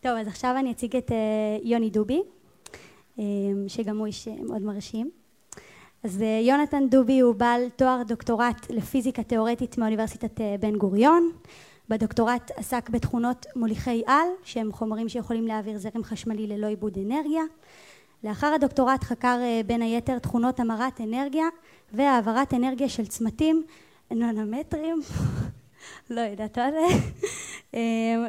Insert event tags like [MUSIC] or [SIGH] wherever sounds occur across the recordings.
טוב, אז עכשיו אני אציג את יוני דובי, שגם הוא איש מאוד מרשים. אז יונתן דובי הוא בעל תואר דוקטורט לפיזיקה תיאורטית מאוניברסיטת בן גוריון. בדוקטורט עסק בתכונות מוליכי על, שהם חומרים שיכולים להעביר זרם חשמלי ללא עיבוד אנרגיה. לאחר הדוקטורט חקר בין היתר תכונות המרת אנרגיה והעברת אנרגיה של צמתים נונומטרים, [LAUGHS] לא יודעת מה זה.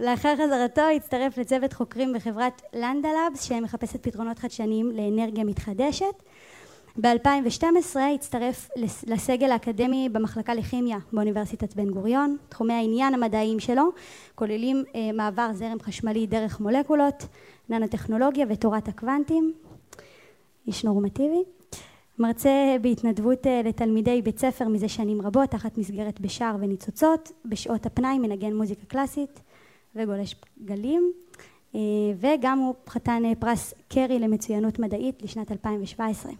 לאחר חזרתו הצטרף לצוות חוקרים בחברת לנדלאבס שמחפשת פתרונות חדשניים לאנרגיה מתחדשת. ב-2012 הצטרף לסגל האקדמי במחלקה לכימיה באוניברסיטת בן גוריון. תחומי העניין המדעיים שלו כוללים מעבר זרם חשמלי דרך מולקולות, ננוטכנולוגיה ותורת הקוונטים. איש נורמטיבי. מרצה בהתנדבות לתלמידי בית ספר מזה שנים רבות תחת מסגרת בשער וניצוצות. בשעות הפנאי מנגן מוזיקה קלאסית וגולש גלים. וגם הוא חתן פרס קרי למצוינות מדעית לשנת 2017.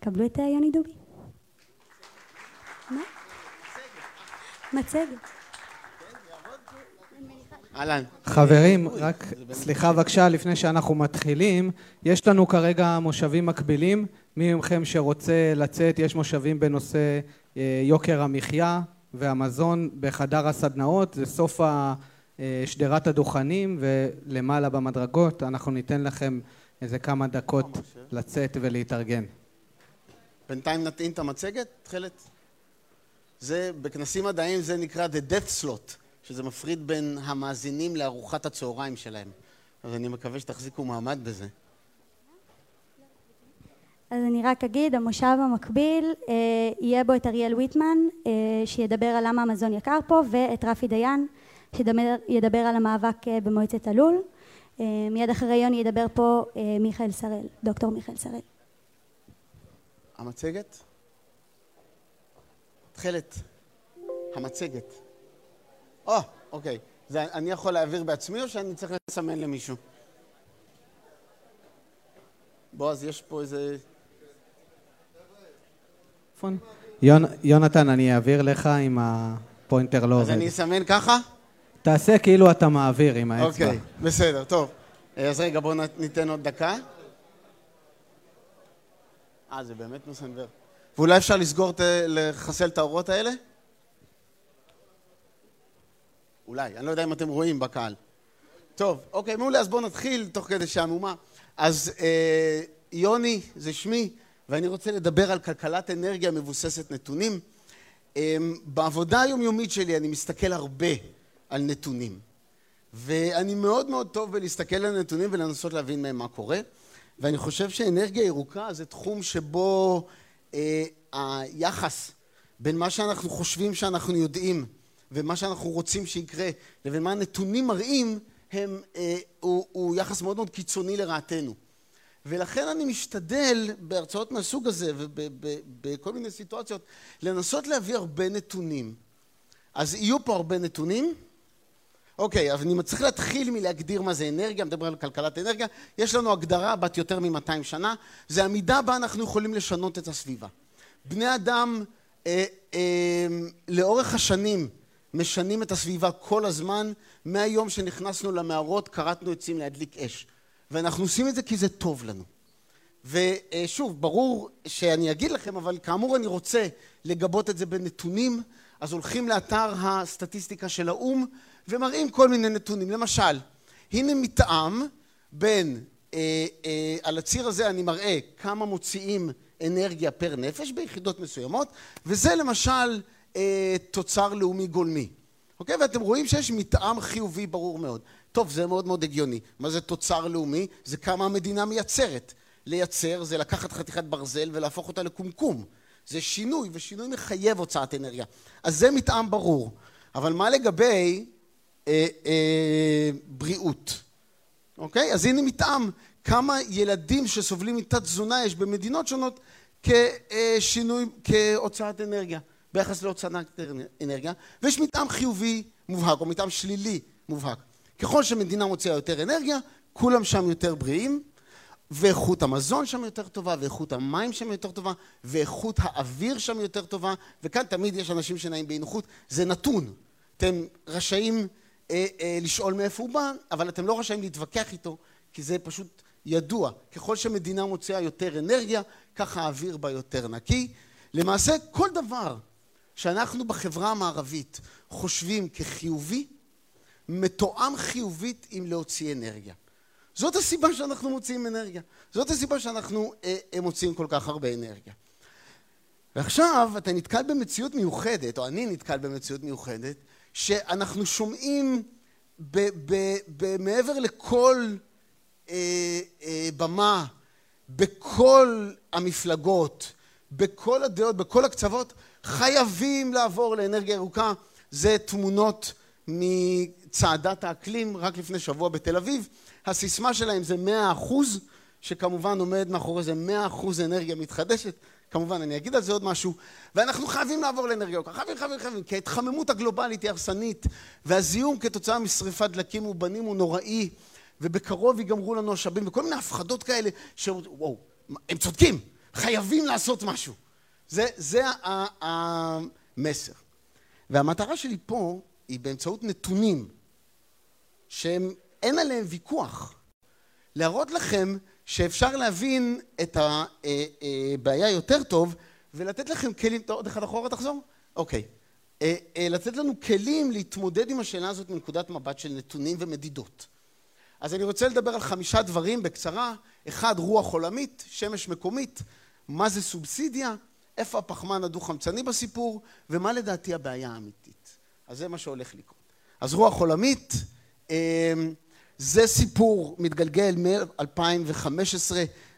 קבלו את יוני דובי. מצגת. אהלן. חברים, רק סליחה בבקשה לפני שאנחנו מתחילים, יש לנו כרגע מושבים מקבילים, מי מכם שרוצה לצאת, יש מושבים בנושא יוקר המחיה והמזון בחדר הסדנאות, זה סוף שדרת הדוכנים ולמעלה במדרגות, אנחנו ניתן לכם איזה כמה דקות לצאת ולהתארגן. בינתיים נטעין את המצגת, תכלת. זה, בכנסים מדעיים זה נקרא The Death Slot, שזה מפריד בין המאזינים לארוחת הצהריים שלהם. אז אני מקווה שתחזיקו מעמד בזה. אז אני רק אגיד, המושב המקביל יהיה בו את אריאל ויטמן שידבר על למה המזון יקר פה ואת רפי דיין שידבר על המאבק במועצת הלול. מיד אחרי יוני ידבר פה מיכאל שראל, דוקטור מיכאל שראל. המצגת? תכלת, המצגת. או, אוקיי. זה אני יכול להעביר בעצמי או שאני צריך לסמן למישהו? בועז, יש פה איזה... יונתן, אני אעביר לך אם הפוינטר לא עובד. אז אני אסמן ככה? תעשה כאילו אתה מעביר עם האצבע. אוקיי, בסדר, טוב. אז רגע, בואו ניתן עוד דקה. אה, זה באמת מסנוור. ואולי אפשר לסגור, לחסל את האורות האלה? אולי, אני לא יודע אם אתם רואים בקהל. טוב, אוקיי, מעולה, אז בואו נתחיל תוך כדי שהמומה. אז אה, יוני, זה שמי, ואני רוצה לדבר על כלכלת אנרגיה מבוססת נתונים. אה, בעבודה היומיומית שלי אני מסתכל הרבה על נתונים. ואני מאוד מאוד טוב בלהסתכל על נתונים ולנסות להבין מהם מה קורה. ואני חושב שאנרגיה ירוקה זה תחום שבו אה, היחס בין מה שאנחנו חושבים שאנחנו יודעים ומה שאנחנו רוצים שיקרה לבין מה הנתונים מראים הם, אה, הוא, הוא יחס מאוד מאוד קיצוני לרעתנו. ולכן אני משתדל בהרצאות מהסוג הזה ובכל מיני סיטואציות לנסות להביא הרבה נתונים. אז יהיו פה הרבה נתונים. אוקיי, אבל אני צריך להתחיל מלהגדיר מה זה אנרגיה, מדבר על כלכלת אנרגיה. יש לנו הגדרה בת יותר מ-200 שנה, זה המידה בה אנחנו יכולים לשנות את הסביבה. בני אדם אה, אה, לאורך השנים משנים את הסביבה כל הזמן, מהיום שנכנסנו למערות כרתנו עצים להדליק אש. ואנחנו עושים את זה כי זה טוב לנו. ושוב, ברור שאני אגיד לכם, אבל כאמור אני רוצה לגבות את זה בנתונים, אז הולכים לאתר הסטטיסטיקה של האו"ם ומראים כל מיני נתונים. למשל, הנה מתאם בין, אה, אה, על הציר הזה אני מראה כמה מוציאים אנרגיה פר נפש ביחידות מסוימות, וזה למשל אה, תוצר לאומי גולמי. אוקיי? ואתם רואים שיש מתאם חיובי ברור מאוד. טוב, זה מאוד מאוד הגיוני. מה זה תוצר לאומי? זה כמה המדינה מייצרת. לייצר זה לקחת חתיכת ברזל ולהפוך אותה לקומקום. זה שינוי, ושינוי מחייב הוצאת אנרגיה. אז זה מתאם ברור. אבל מה לגבי אה, אה, בריאות? אוקיי? אז הנה מתאם. כמה ילדים שסובלים מתת תזונה יש במדינות שונות כשינוי, כהוצאת אנרגיה, ביחס להוצאת אנרגיה, ויש מתאם חיובי מובהק, או מתאם שלילי מובהק. ככל שמדינה מוציאה יותר אנרגיה, כולם שם יותר בריאים, ואיכות המזון שם יותר טובה, ואיכות המים שם יותר טובה, ואיכות האוויר שם יותר טובה, וכאן תמיד יש אנשים שנעים באי נוחות, זה נתון. אתם רשאים אה, אה, לשאול מאיפה הוא בא, אבל אתם לא רשאים להתווכח איתו, כי זה פשוט ידוע. ככל שמדינה מוציאה יותר אנרגיה, ככה האוויר בה יותר נקי. למעשה, כל דבר שאנחנו בחברה המערבית חושבים כחיובי, מתואם חיובית עם להוציא אנרגיה. זאת הסיבה שאנחנו מוציאים אנרגיה. זאת הסיבה שאנחנו אה, אה, מוציאים כל כך הרבה אנרגיה. ועכשיו אתה נתקל במציאות מיוחדת, או אני נתקל במציאות מיוחדת, שאנחנו שומעים מעבר לכל אה, אה, במה, בכל המפלגות, בכל הדעות, בכל הקצוות, חייבים לעבור לאנרגיה ירוקה. זה תמונות מצעדת האקלים רק לפני שבוע בתל אביב. הסיסמה שלהם זה מאה אחוז, שכמובן עומד מאחורי זה מאה אחוז אנרגיה מתחדשת. כמובן, אני אגיד על זה עוד משהו. ואנחנו חייבים לעבור לאנרגיה ירוקה. חייבים, חייבים, חייבים. כי ההתחממות הגלובלית היא הרסנית, והזיהום כתוצאה משרפת דלקים ובנים הוא נוראי, ובקרוב ייגמרו לנו השבים, וכל מיני הפחדות כאלה, שוואו, הם צודקים, חייבים לעשות משהו. זה, זה המסר. והמטרה שלי פה היא באמצעות נתונים שהם, אין עליהם ויכוח, להראות לכם שאפשר להבין את הבעיה אה, אה, יותר טוב ולתת לכם כלים, עוד אחד אחורה תחזור? אוקיי. אה, לתת לנו כלים להתמודד עם השאלה הזאת מנקודת מבט של נתונים ומדידות. אז אני רוצה לדבר על חמישה דברים בקצרה. אחד, רוח עולמית, שמש מקומית, מה זה סובסידיה, איפה הפחמן הדו-חמצני בסיפור, ומה לדעתי הבעיה האמיתית. אז זה מה שהולך לקרות. אז רוח עולמית, זה סיפור מתגלגל מ-2015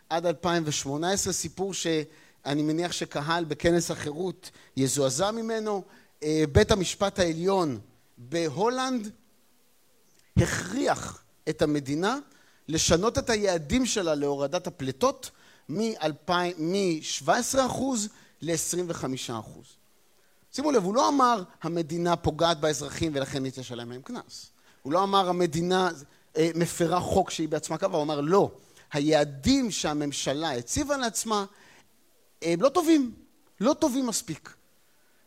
עד 2018, סיפור שאני מניח שקהל בכנס החירות יזועזע ממנו. אה, בית המשפט העליון בהולנד הכריח את המדינה לשנות את היעדים שלה להורדת הפליטות מ-17% ל-25%. שימו לב, הוא לא אמר המדינה פוגעת באזרחים ולכן נצא לשלם להם קנס. הוא לא אמר המדינה אה, מפרה חוק שהיא בעצמה קבעה, הוא אמר לא, היעדים שהממשלה הציבה לעצמה הם לא טובים, לא טובים מספיק.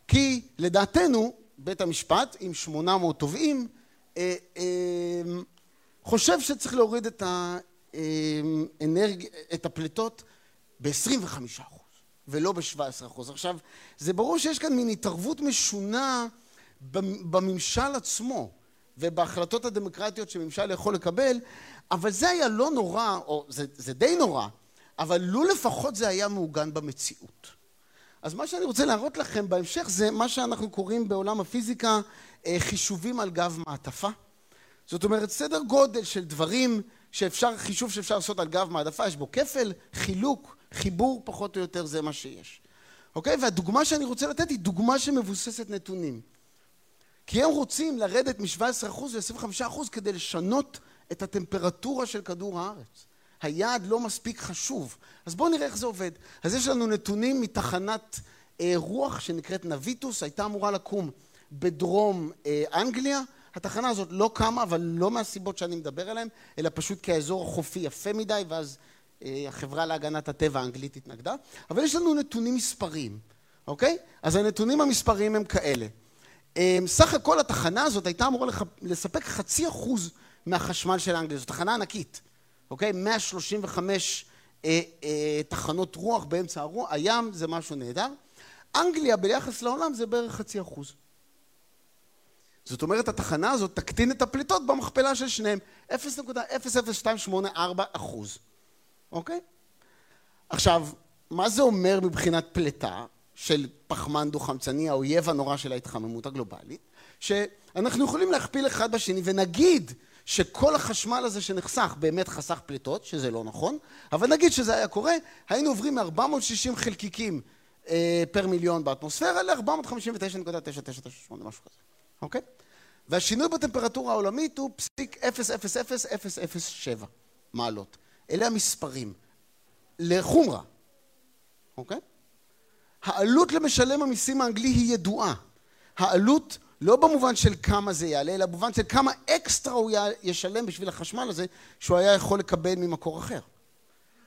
כי לדעתנו בית המשפט עם 800 תובעים אה, אה, חושב שצריך להוריד את, האנרג... את הפליטות ב-25% ולא ב-17%. עכשיו, זה ברור שיש כאן מין התערבות משונה בממשל עצמו. ובהחלטות הדמוקרטיות שממשל יכול לקבל, אבל זה היה לא נורא, או זה, זה די נורא, אבל לו לפחות זה היה מעוגן במציאות. אז מה שאני רוצה להראות לכם בהמשך זה מה שאנחנו קוראים בעולם הפיזיקה אה, חישובים על גב מעטפה. זאת אומרת, סדר גודל של דברים שאפשר, חישוב שאפשר לעשות על גב מעטפה, יש בו כפל, חילוק, חיבור, פחות או יותר זה מה שיש. אוקיי? והדוגמה שאני רוצה לתת היא דוגמה שמבוססת נתונים. כי הם רוצים לרדת מ-17% ל-25% כדי לשנות את הטמפרטורה של כדור הארץ. היעד לא מספיק חשוב. אז בואו נראה איך זה עובד. אז יש לנו נתונים מתחנת אה, רוח שנקראת נביטוס, הייתה אמורה לקום בדרום אה, אנגליה. התחנה הזאת לא קמה, אבל לא מהסיבות שאני מדבר עליהן, אלא פשוט כי האזור החופי יפה מדי, ואז אה, החברה להגנת הטבע האנגלית התנגדה. אבל יש לנו נתונים מספריים, אוקיי? אז הנתונים המספריים הם כאלה. אמ, סך הכל התחנה הזאת הייתה אמורה לספק חצי אחוז מהחשמל של אנגליה, זו תחנה ענקית, אוקיי? 135 אה, אה, תחנות רוח באמצע הרוח, הים זה משהו נהדר. אנגליה ביחס לעולם זה בערך חצי אחוז. זאת אומרת, התחנה הזאת תקטין את הפליטות במכפלה של שניהם, 0.00284 אחוז, אוקיי? עכשיו, מה זה אומר מבחינת פליטה? של פחמן דו-חמצני, האויב הנורא של ההתחממות הגלובלית, שאנחנו יכולים להכפיל אחד בשני ונגיד שכל החשמל הזה שנחסך באמת חסך פליטות, שזה לא נכון, אבל נגיד שזה היה קורה, היינו עוברים מ-460 חלקיקים אה, פר מיליון באטמוספירה ל-459.9998, משהו כזה, אוקיי? והשינוי בטמפרטורה העולמית הוא פסיק 0.00007 מעלות. אלה המספרים. לחומרה, אוקיי? העלות למשלם המיסים האנגלי היא ידועה. העלות לא במובן של כמה זה יעלה, אלא במובן של כמה אקסטרה הוא ישלם בשביל החשמל הזה שהוא היה יכול לקבל ממקור אחר.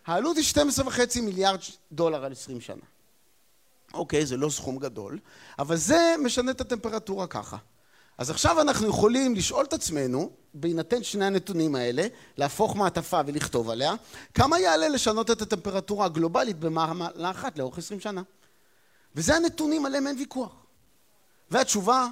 העלות היא 12.5 מיליארד דולר על 20 שנה. אוקיי, זה לא סכום גדול, אבל זה משנה את הטמפרטורה ככה. אז עכשיו אנחנו יכולים לשאול את עצמנו, בהינתן שני הנתונים האלה, להפוך מעטפה ולכתוב עליה, כמה יעלה לשנות את הטמפרטורה הגלובלית במעלה אחת לאורך עשרים שנה. וזה הנתונים עליהם אין ויכוח. והתשובה,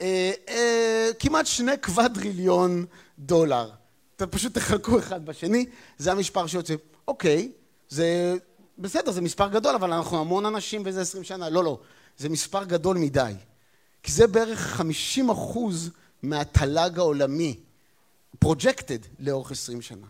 אה, אה, כמעט שני קוואדריליון דולר. אתם פשוט תחלקו אחד בשני, זה המספר שיוצא. אוקיי, זה בסדר, זה מספר גדול, אבל אנחנו המון אנשים וזה עשרים שנה. לא, לא, זה מספר גדול מדי. כי זה בערך חמישים אחוז מהתל"ג העולמי, פרוג'קטד לאורך עשרים שנה.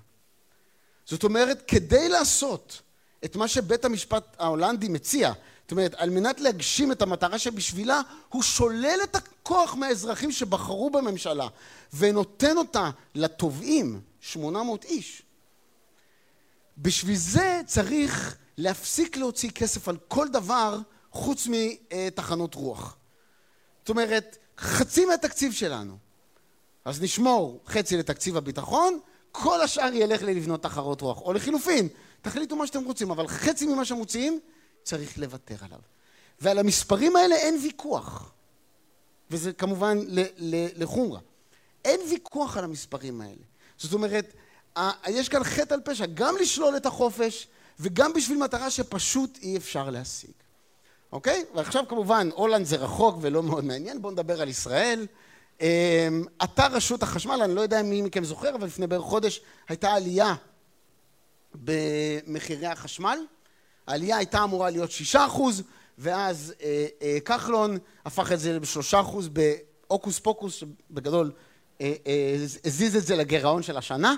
זאת אומרת, כדי לעשות את מה שבית המשפט ההולנדי מציע, זאת אומרת, על מנת להגשים את המטרה שבשבילה, הוא שולל את הכוח מהאזרחים שבחרו בממשלה ונותן אותה לתובעים, 800 איש. בשביל זה צריך להפסיק להוציא כסף על כל דבר חוץ מתחנות רוח. זאת אומרת, חצי מהתקציב שלנו. אז נשמור חצי לתקציב הביטחון, כל השאר ילך ללבנות תחרות רוח. או לחילופין, תחליטו מה שאתם רוצים, אבל חצי ממה שמוציאים צריך לוותר עליו. ועל המספרים האלה אין ויכוח. וזה כמובן לחומרה. אין ויכוח על המספרים האלה. זאת אומרת, יש כאן חטא על פשע, גם לשלול את החופש וגם בשביל מטרה שפשוט אי אפשר להשיג. אוקיי? ועכשיו כמובן, הולנד זה רחוק ולא מאוד מעניין, בואו נדבר על ישראל. אמ, אתר רשות החשמל, אני לא יודע מי מכם זוכר, אבל לפני בערך חודש הייתה עלייה במחירי החשמל. העלייה הייתה אמורה להיות שישה אחוז, ואז אה, אה, כחלון הפך את זה לשלושה אחוז בהוקוס פוקוס, שבגדול אה, הזיז את זה לגירעון של השנה.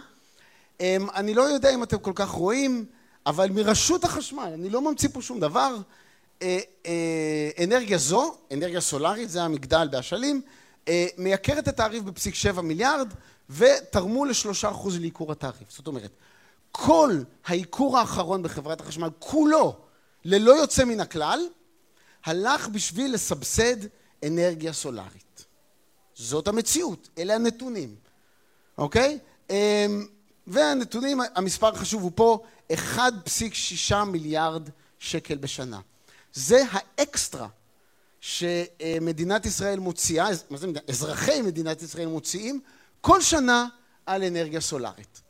אמ, אני לא יודע אם אתם כל כך רואים, אבל מרשות החשמל, אני לא ממציא פה שום דבר, אנרגיה זו, אנרגיה סולארית, זה המגדל באשלים, מייקרת את התעריף בפסיק שבע מיליארד ותרמו לשלושה אחוז לייקור התעריף. זאת אומרת, כל העיקור האחרון בחברת החשמל, כולו, ללא יוצא מן הכלל, הלך בשביל לסבסד אנרגיה סולארית. זאת המציאות, אלה הנתונים, אוקיי? והנתונים, המספר החשוב הוא פה 1.6 מיליארד שקל בשנה. זה האקסטרה שמדינת ישראל מוציאה, מה זה מדינת, אזרחי מדינת ישראל מוציאים כל שנה על אנרגיה סולארית.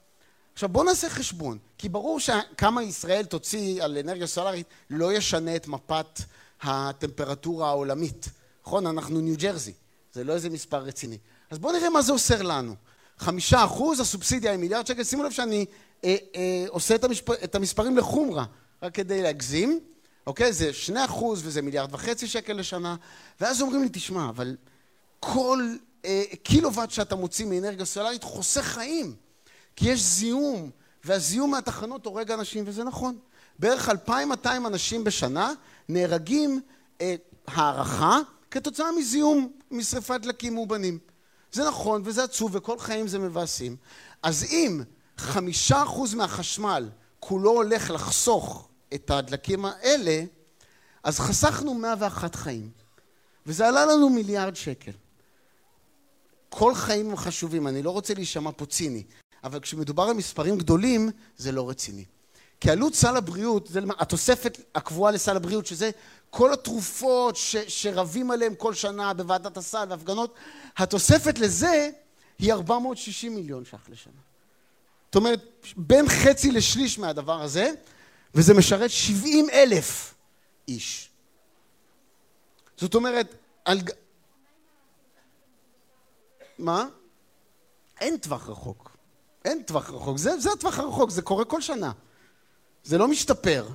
עכשיו בואו נעשה חשבון, כי ברור שכמה ישראל תוציא על אנרגיה סולארית לא ישנה את מפת הטמפרטורה העולמית. נכון? אנחנו ניו ג'רזי, זה לא איזה מספר רציני. אז בואו נראה מה זה עושה לנו. חמישה אחוז, הסובסידיה היא מיליארד שקל, שימו לב שאני אה, אה, עושה את, המשפ... את המספרים לחומרה, רק כדי להגזים, אוקיי? זה שני אחוז וזה מיליארד וחצי שקל לשנה, ואז אומרים לי, תשמע, אבל כל אה, קילוואט שאתה מוציא מאנרגיה סולארית חוסך חיים. כי יש זיהום, והזיהום מהתחנות הורג אנשים, וזה נכון. בערך 2,200 אנשים בשנה נהרגים, אה, הערכה, כתוצאה מזיהום, משרפת דלקים מאובנים. זה נכון וזה עצוב וכל חיים זה מבאסים. אז אם חמישה אחוז מהחשמל כולו הולך לחסוך את הדלקים האלה, אז חסכנו 101 חיים. וזה עלה לנו מיליארד שקל. כל חיים הם חשובים, אני לא רוצה להישמע פה ציני, אבל כשמדובר על מספרים גדולים, זה לא רציני. כי עלות סל הבריאות, זה התוספת הקבועה לסל הבריאות, שזה כל התרופות ש, שרבים עליהן כל שנה בוועדת הסל והפגנות, התוספת לזה היא 460 מיליון ש"ח לשנה. זאת אומרת, בין חצי לשליש מהדבר הזה, וזה משרת 70 אלף איש. זאת אומרת, על... מה? אין טווח רחוק. אין טווח רחוק, זה, זה הטווח הרחוק, זה קורה כל שנה. זה לא משתפר.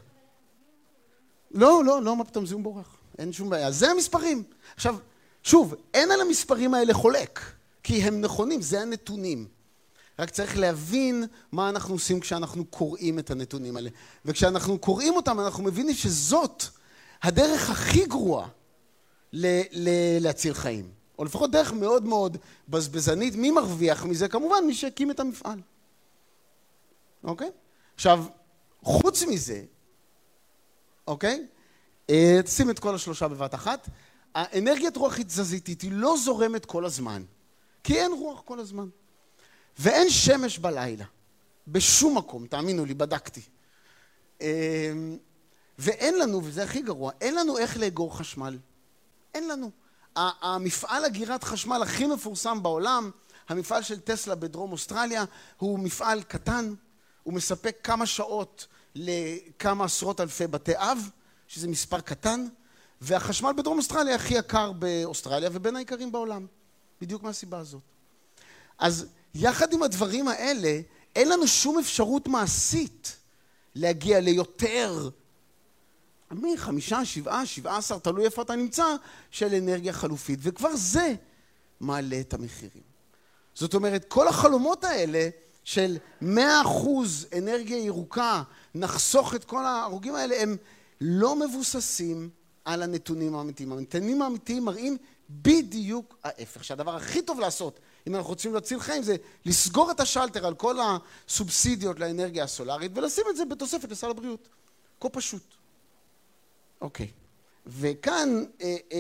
לא, לא, לא, מה פתאום זיהום בורח. אין שום בעיה. זה המספרים. עכשיו, שוב, אין על המספרים האלה חולק, כי הם נכונים, זה הנתונים. רק צריך להבין מה אנחנו עושים כשאנחנו קוראים את הנתונים האלה. וכשאנחנו קוראים אותם, אנחנו מבינים שזאת הדרך הכי גרועה להציל חיים. או לפחות דרך מאוד מאוד בזבזנית. מי מרוויח מזה? כמובן מי שהקים את המפעל. אוקיי? עכשיו, חוץ מזה, אוקיי? אה, שים את כל השלושה בבת אחת. האנרגיית רוח תזזיתית היא לא זורמת כל הזמן, כי אין רוח כל הזמן. ואין שמש בלילה. בשום מקום, תאמינו לי, בדקתי. אה, ואין לנו, וזה הכי גרוע, אין לנו איך לאגור חשמל. אין לנו. המפעל אגירת חשמל הכי מפורסם בעולם, המפעל של טסלה בדרום אוסטרליה, הוא מפעל קטן, הוא מספק כמה שעות לכמה עשרות אלפי בתי אב, שזה מספר קטן, והחשמל בדרום אוסטרליה הכי יקר באוסטרליה ובין היקרים בעולם, בדיוק מהסיבה הזאת. אז יחד עם הדברים האלה, אין לנו שום אפשרות מעשית להגיע ליותר מחמישה, שבעה, שבעה עשר, תלוי איפה אתה נמצא, של אנרגיה חלופית, וכבר זה מעלה את המחירים. זאת אומרת, כל החלומות האלה של מאה אחוז אנרגיה ירוקה, נחסוך את כל ההרוגים האלה, הם לא מבוססים על הנתונים האמיתיים. הנתונים האמיתיים מראים בדיוק ההפך. שהדבר הכי טוב לעשות, אם אנחנו רוצים להציל חיים, זה לסגור את השלטר על כל הסובסידיות לאנרגיה הסולארית ולשים את זה בתוספת לסל הבריאות. כה פשוט. אוקיי. וכאן אה, אה,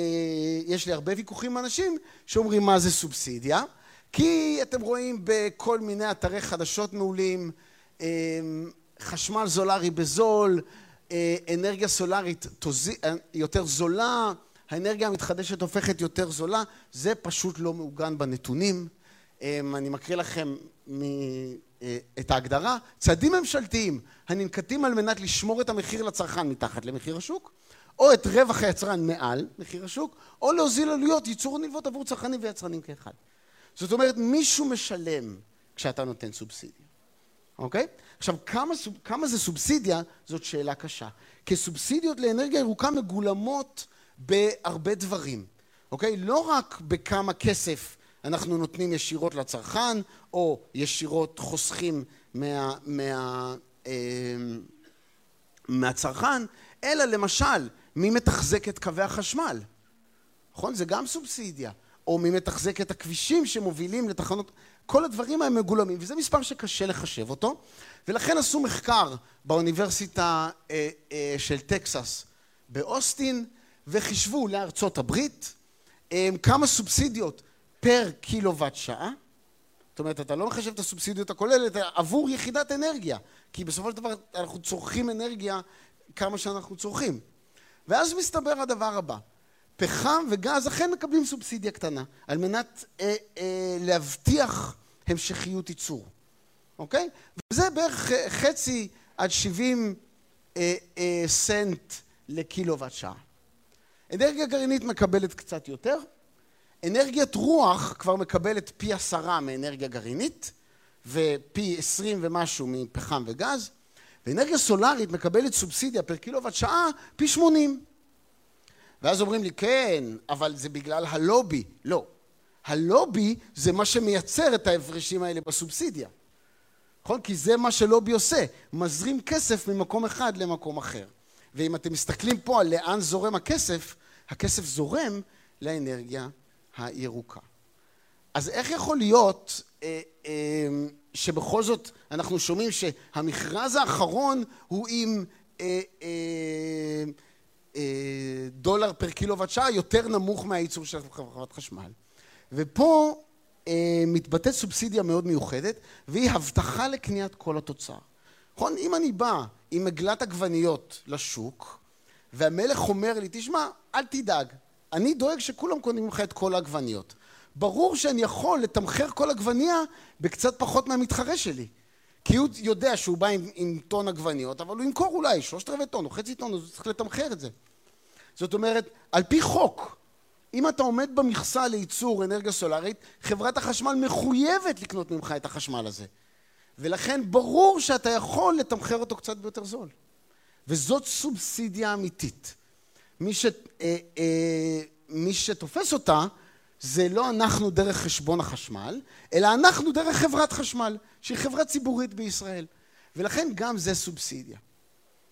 יש לי הרבה ויכוחים עם אנשים שאומרים מה זה סובסידיה, כי אתם רואים בכל מיני אתרי חדשות מעולים, אה, חשמל זולרי בזול, אה, אנרגיה סולרית אה, יותר זולה, האנרגיה המתחדשת הופכת יותר זולה, זה פשוט לא מעוגן בנתונים. אה, אני מקריא לכם את ההגדרה, צעדים ממשלתיים הננקטים על מנת לשמור את המחיר לצרכן מתחת למחיר השוק, או את רווח היצרן מעל מחיר השוק, או להוזיל עלויות ייצור הנלוות עבור צרכנים ויצרנים כאחד. זאת אומרת, מישהו משלם כשאתה נותן סובסידיה, אוקיי? עכשיו, כמה, כמה זה סובסידיה? זאת שאלה קשה. כי סובסידיות לאנרגיה ירוקה מגולמות בהרבה דברים, אוקיי? לא רק בכמה כסף אנחנו נותנים ישירות לצרכן, או ישירות חוסכים מה, מה, אה, מהצרכן, אלא למשל, מי מתחזק את קווי החשמל? נכון? זה גם סובסידיה. או מי מתחזק את הכבישים שמובילים לתחנות, כל הדברים האלה מגולמים, וזה מספר שקשה לחשב אותו, ולכן עשו מחקר באוניברסיטה אה, אה, של טקסס באוסטין, וחישבו לארצות הברית אה, כמה סובסידיות פר קילוואט שעה, זאת אומרת, אתה לא מחשב את הסובסידיות הכוללת עבור יחידת אנרגיה, כי בסופו של דבר אנחנו צורכים אנרגיה כמה שאנחנו צורכים. ואז מסתבר הדבר הבא, פחם וגז אכן מקבלים סובסידיה קטנה, על מנת אה, אה, להבטיח המשכיות ייצור, אוקיי? וזה בערך חצי עד שבעים אה, אה, סנט לקילוואט שעה. אנרגיה גרעינית מקבלת קצת יותר, אנרגיית רוח כבר מקבלת פי עשרה מאנרגיה גרעינית ופי עשרים ומשהו מפחם וגז. ואנרגיה סולארית מקבלת סובסידיה פר קילוואט שעה פי שמונים. ואז אומרים לי כן אבל זה בגלל הלובי. לא. הלובי זה מה שמייצר את ההפרשים האלה בסובסידיה. נכון? כי זה מה שלובי עושה. מזרים כסף ממקום אחד למקום אחר. ואם אתם מסתכלים פה על לאן זורם הכסף הכסף זורם לאנרגיה הירוקה. אז איך יכול להיות אה, אה, שבכל זאת אנחנו שומעים שהמכרז האחרון הוא עם אה, דולר פר קילוואט שעה יותר נמוך מהייצור של חברת חשמל. ופה מתבטאת סובסידיה מאוד מיוחדת והיא הבטחה לקניית כל התוצר. נכון? אם אני בא עם עגלת עגבניות לשוק והמלך אומר לי תשמע אל תדאג אני דואג שכולם קונים ממך את כל העגבניות. ברור שאני יכול לתמחר כל עגבנייה בקצת פחות מהמתחרה שלי. כי הוא יודע שהוא בא עם, עם טון עגבניות, אבל הוא ימכור אולי שלושת רבעי טון או חצי טון, אז הוא צריך לתמחר את זה. זאת אומרת, על פי חוק, אם אתה עומד במכסה לייצור אנרגיה סולארית, חברת החשמל מחויבת לקנות ממך את החשמל הזה. ולכן ברור שאתה יכול לתמחר אותו קצת ביותר זול. וזאת סובסידיה אמיתית. מי, ש, אה, אה, מי שתופס אותה זה לא אנחנו דרך חשבון החשמל, אלא אנחנו דרך חברת חשמל, שהיא חברה ציבורית בישראל. ולכן גם זה סובסידיה.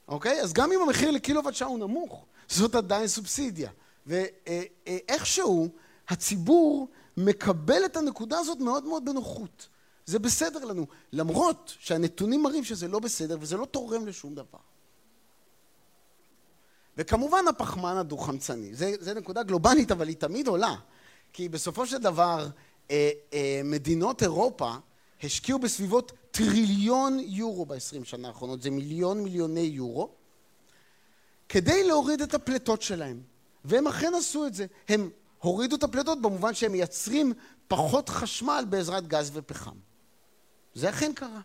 אוקיי? אז גם אם המחיר לקילוואט שעה הוא נמוך, זאת עדיין סובסידיה. ואיכשהו הציבור מקבל את הנקודה הזאת מאוד מאוד בנוחות. זה בסדר לנו, למרות שהנתונים מראים שזה לא בסדר וזה לא תורם לשום דבר. וכמובן הפחמן הדו-חמצני. זו נקודה גלובלית, אבל היא תמיד עולה. כי בסופו של דבר, אה, אה, מדינות אירופה השקיעו בסביבות טריליון יורו בעשרים שנה האחרונות, זה מיליון מיליוני יורו, כדי להוריד את הפליטות שלהם. והם אכן עשו את זה. הם הורידו את הפליטות במובן שהם מייצרים פחות חשמל בעזרת גז ופחם. זה אכן קרה.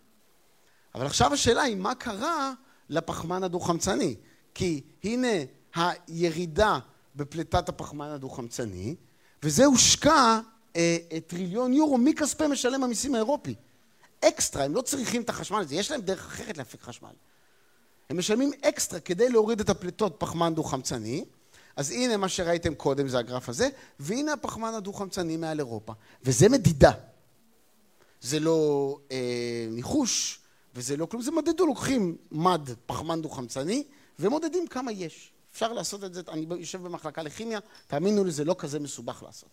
אבל עכשיו השאלה היא מה קרה לפחמן הדו-חמצני? כי הנה הירידה בפליטת הפחמן הדו-חמצני, וזה הושקע אה, אה, טריליון יורו מכספי משלם המיסים האירופי. אקסטרה, הם לא צריכים את החשמל הזה, יש להם דרך אחרת להפיק חשמל. הם משלמים אקסטרה כדי להוריד את הפליטות פחמן דו-חמצני, אז הנה מה שראיתם קודם זה הגרף הזה, והנה הפחמן הדו-חמצני מעל אירופה, וזה מדידה. זה לא אה, ניחוש וזה לא כלום, זה מדדו, לוקחים מד פחמן דו-חמצני ומודדים כמה יש. אפשר לעשות את זה, אני יושב במחלקה לכימיה, תאמינו לי, זה לא כזה מסובך לעשות.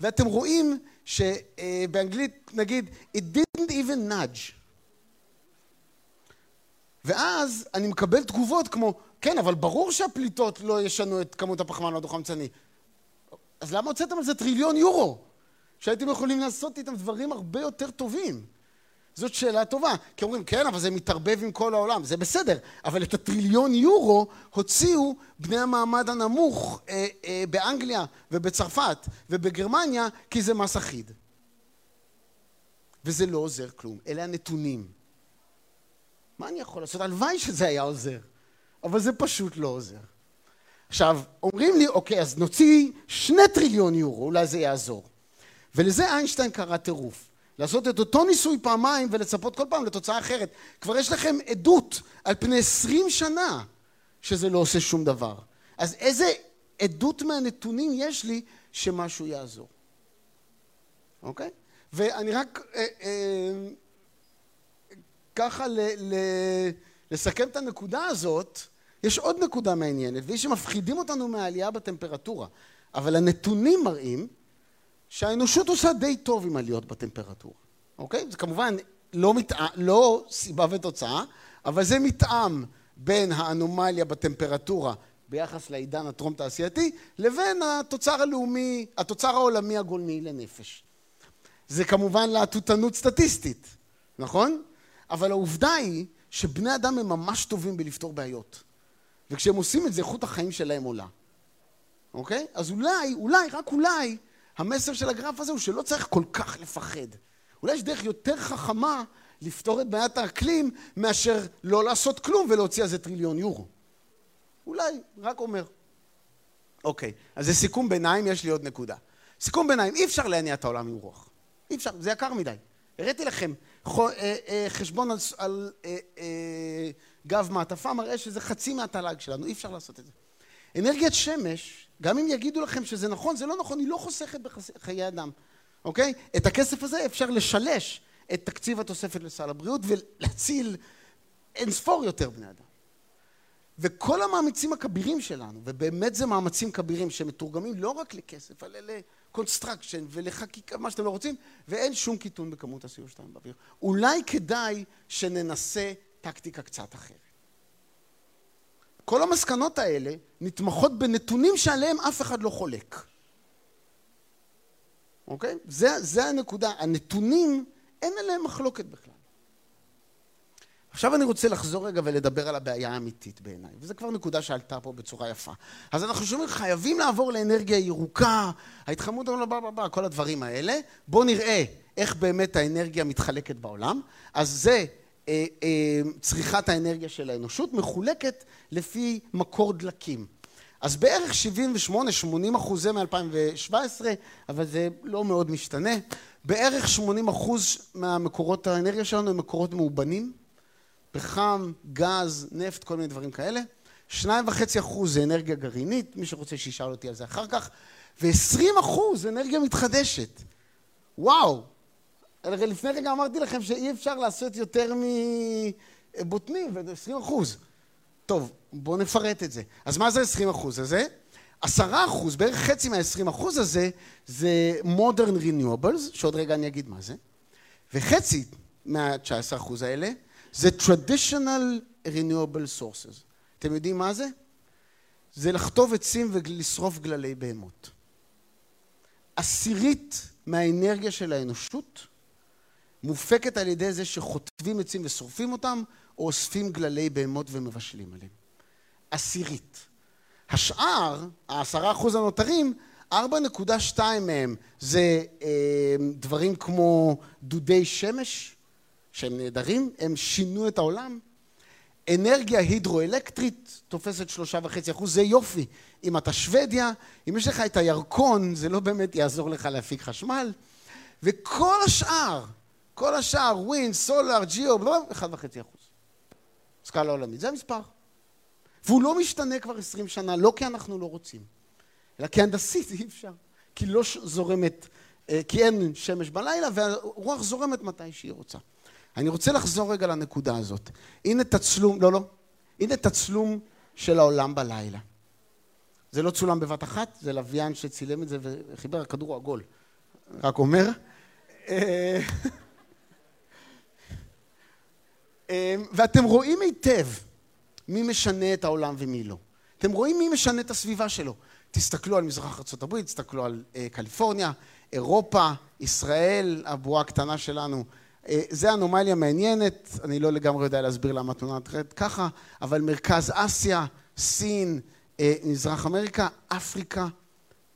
ואתם רואים שבאנגלית נגיד, it didn't even nudge. ואז אני מקבל תגובות כמו, כן, אבל ברור שהפליטות לא ישנו את כמות הפחמן הדו-חמצני. אז למה הוצאתם על זה טריליון יורו? שהייתם יכולים לעשות איתם דברים הרבה יותר טובים. זאת שאלה טובה. כי אומרים, כן, אבל זה מתערבב עם כל העולם. זה בסדר, אבל את הטריליון יורו הוציאו בני המעמד הנמוך אה, אה, באנגליה ובצרפת ובגרמניה, כי זה מס אחיד. וזה לא עוזר כלום. אלה הנתונים. מה אני יכול לעשות? הלוואי שזה היה עוזר, אבל זה פשוט לא עוזר. עכשיו, אומרים לי, אוקיי, אז נוציא שני טריליון יורו, אולי זה יעזור. ולזה איינשטיין קרא טירוף. לעשות את אותו ניסוי פעמיים ולצפות כל פעם לתוצאה אחרת. כבר יש לכם עדות על פני עשרים שנה שזה לא עושה שום דבר. אז איזה עדות מהנתונים יש לי שמשהו יעזור? אוקיי? ואני רק אה, אה, ככה ל, ל, לסכם את הנקודה הזאת, יש עוד נקודה מעניינת, והיא שמפחידים אותנו מהעלייה בטמפרטורה, אבל הנתונים מראים שהאנושות עושה די טוב עם עליות בטמפרטורה, אוקיי? זה כמובן לא, מתא... לא סיבה ותוצאה, אבל זה מתאם בין האנומליה בטמפרטורה ביחס לעידן הטרום תעשייתי לבין התוצר הלאומי, התוצר העולמי הגולמי לנפש. זה כמובן להטוטנות סטטיסטית, נכון? אבל העובדה היא שבני אדם הם ממש טובים בלפתור בעיות. וכשהם עושים את זה, איכות החיים שלהם עולה. אוקיי? אז אולי, אולי, רק אולי, המסר של הגרף הזה הוא שלא צריך כל כך לפחד. אולי יש דרך יותר חכמה לפתור את בעיית האקלים מאשר לא לעשות כלום ולהוציא על זה טריליון יורו. אולי, רק אומר. אוקיי, אז זה סיכום ביניים, יש לי עוד נקודה. סיכום ביניים, אי אפשר להניע את העולם עם רוח. אי אפשר, זה יקר מדי. הראיתי לכם, אה, אה, חשבון על, על אה, גב מעטפה מראה שזה חצי מהתל"ג שלנו, אי אפשר לעשות את זה. אנרגיית שמש, גם אם יגידו לכם שזה נכון, זה לא נכון, היא לא חוסכת בחיי אדם, אוקיי? את הכסף הזה אפשר לשלש את תקציב התוספת לסל הבריאות ולהציל אין ספור יותר בני אדם. וכל המאמצים הכבירים שלנו, ובאמת זה מאמצים כבירים שמתורגמים לא רק לכסף, אלא ל construction ולחקיקה, מה שאתם לא רוצים, ואין שום קיטון בכמות ה-CO2 באוויר. אולי כדאי שננסה טקטיקה קצת אחרת. כל המסקנות האלה נתמכות בנתונים שעליהם אף אחד לא חולק. אוקיי? זה, זה הנקודה. הנתונים, אין עליהם מחלוקת בכלל. עכשיו אני רוצה לחזור רגע ולדבר על הבעיה האמיתית בעיניי, וזו כבר נקודה שעלתה פה בצורה יפה. אז אנחנו שומעים, חייבים לעבור לאנרגיה ירוקה, ההתחממות, כל הדברים האלה. בואו נראה איך באמת האנרגיה מתחלקת בעולם. אז זה צריכת האנרגיה של האנושות מחולקת לפי מקור דלקים. אז בערך 78-80 אחוז זה מ-2017, אבל זה לא מאוד משתנה. בערך 80 אחוז מהמקורות האנרגיה שלנו הם מקורות מאובנים. פחם, גז, נפט, כל מיני דברים כאלה. שניים וחצי אחוז זה אנרגיה גרעינית, מי שרוצה שישאל אותי על זה אחר כך, ועשרים אחוז זה אנרגיה מתחדשת. וואו, הרי לפני רגע אמרתי לכם שאי אפשר לעשות יותר מבוטנים, ו-20 אחוז. טוב, בואו נפרט את זה. אז מה זה 20 אחוז הזה? 10 אחוז, בערך חצי מה-20 אחוז הזה, זה modern renewables, שעוד רגע אני אגיד מה זה, וחצי מה-19 אחוז האלה, זה traditional renewable sources. אתם יודעים מה זה? זה לחטוב עצים ולשרוף גללי בהמות. עשירית מהאנרגיה של האנושות מופקת על ידי זה שחוטבים עצים ושורפים אותם, או אוספים גללי בהמות ומבשלים עליהם. עשירית. השאר, העשרה אחוז הנותרים, 4.2 מהם זה אה, דברים כמו דודי שמש, שהם נהדרים, הם שינו את העולם. אנרגיה הידרואלקטרית תופסת שלושה וחצי אחוז, זה יופי. אם אתה שוודיה, אם יש לך את הירקון, זה לא באמת יעזור לך להפיק חשמל. וכל השאר, כל השאר, wind, solar, geo, אחד וחצי אחוז. סקאלה עולמית, זה המספר. והוא לא משתנה כבר עשרים שנה, לא כי אנחנו לא רוצים, אלא כי הנדסית אי אפשר. כי לא זורמת, אה, כי אין שמש בלילה והרוח זורמת מתי שהיא רוצה. אני רוצה לחזור רגע לנקודה הזאת. הנה תצלום, לא, לא, הנה תצלום של העולם בלילה. זה לא צולם בבת אחת, זה לוויין שצילם את זה וחיבר, הכדור עגול. רק אומר. אה, ואתם רואים היטב מי משנה את העולם ומי לא. אתם רואים מי משנה את הסביבה שלו. תסתכלו על מזרח ארה"ב, תסתכלו על אה, קליפורניה, אירופה, ישראל, הבועה הקטנה שלנו. אה, זה אנומליה מעניינת, אני לא לגמרי יודע להסביר למה התמונה נראית ככה, אבל מרכז אסיה, סין, אה, מזרח אמריקה, אפריקה,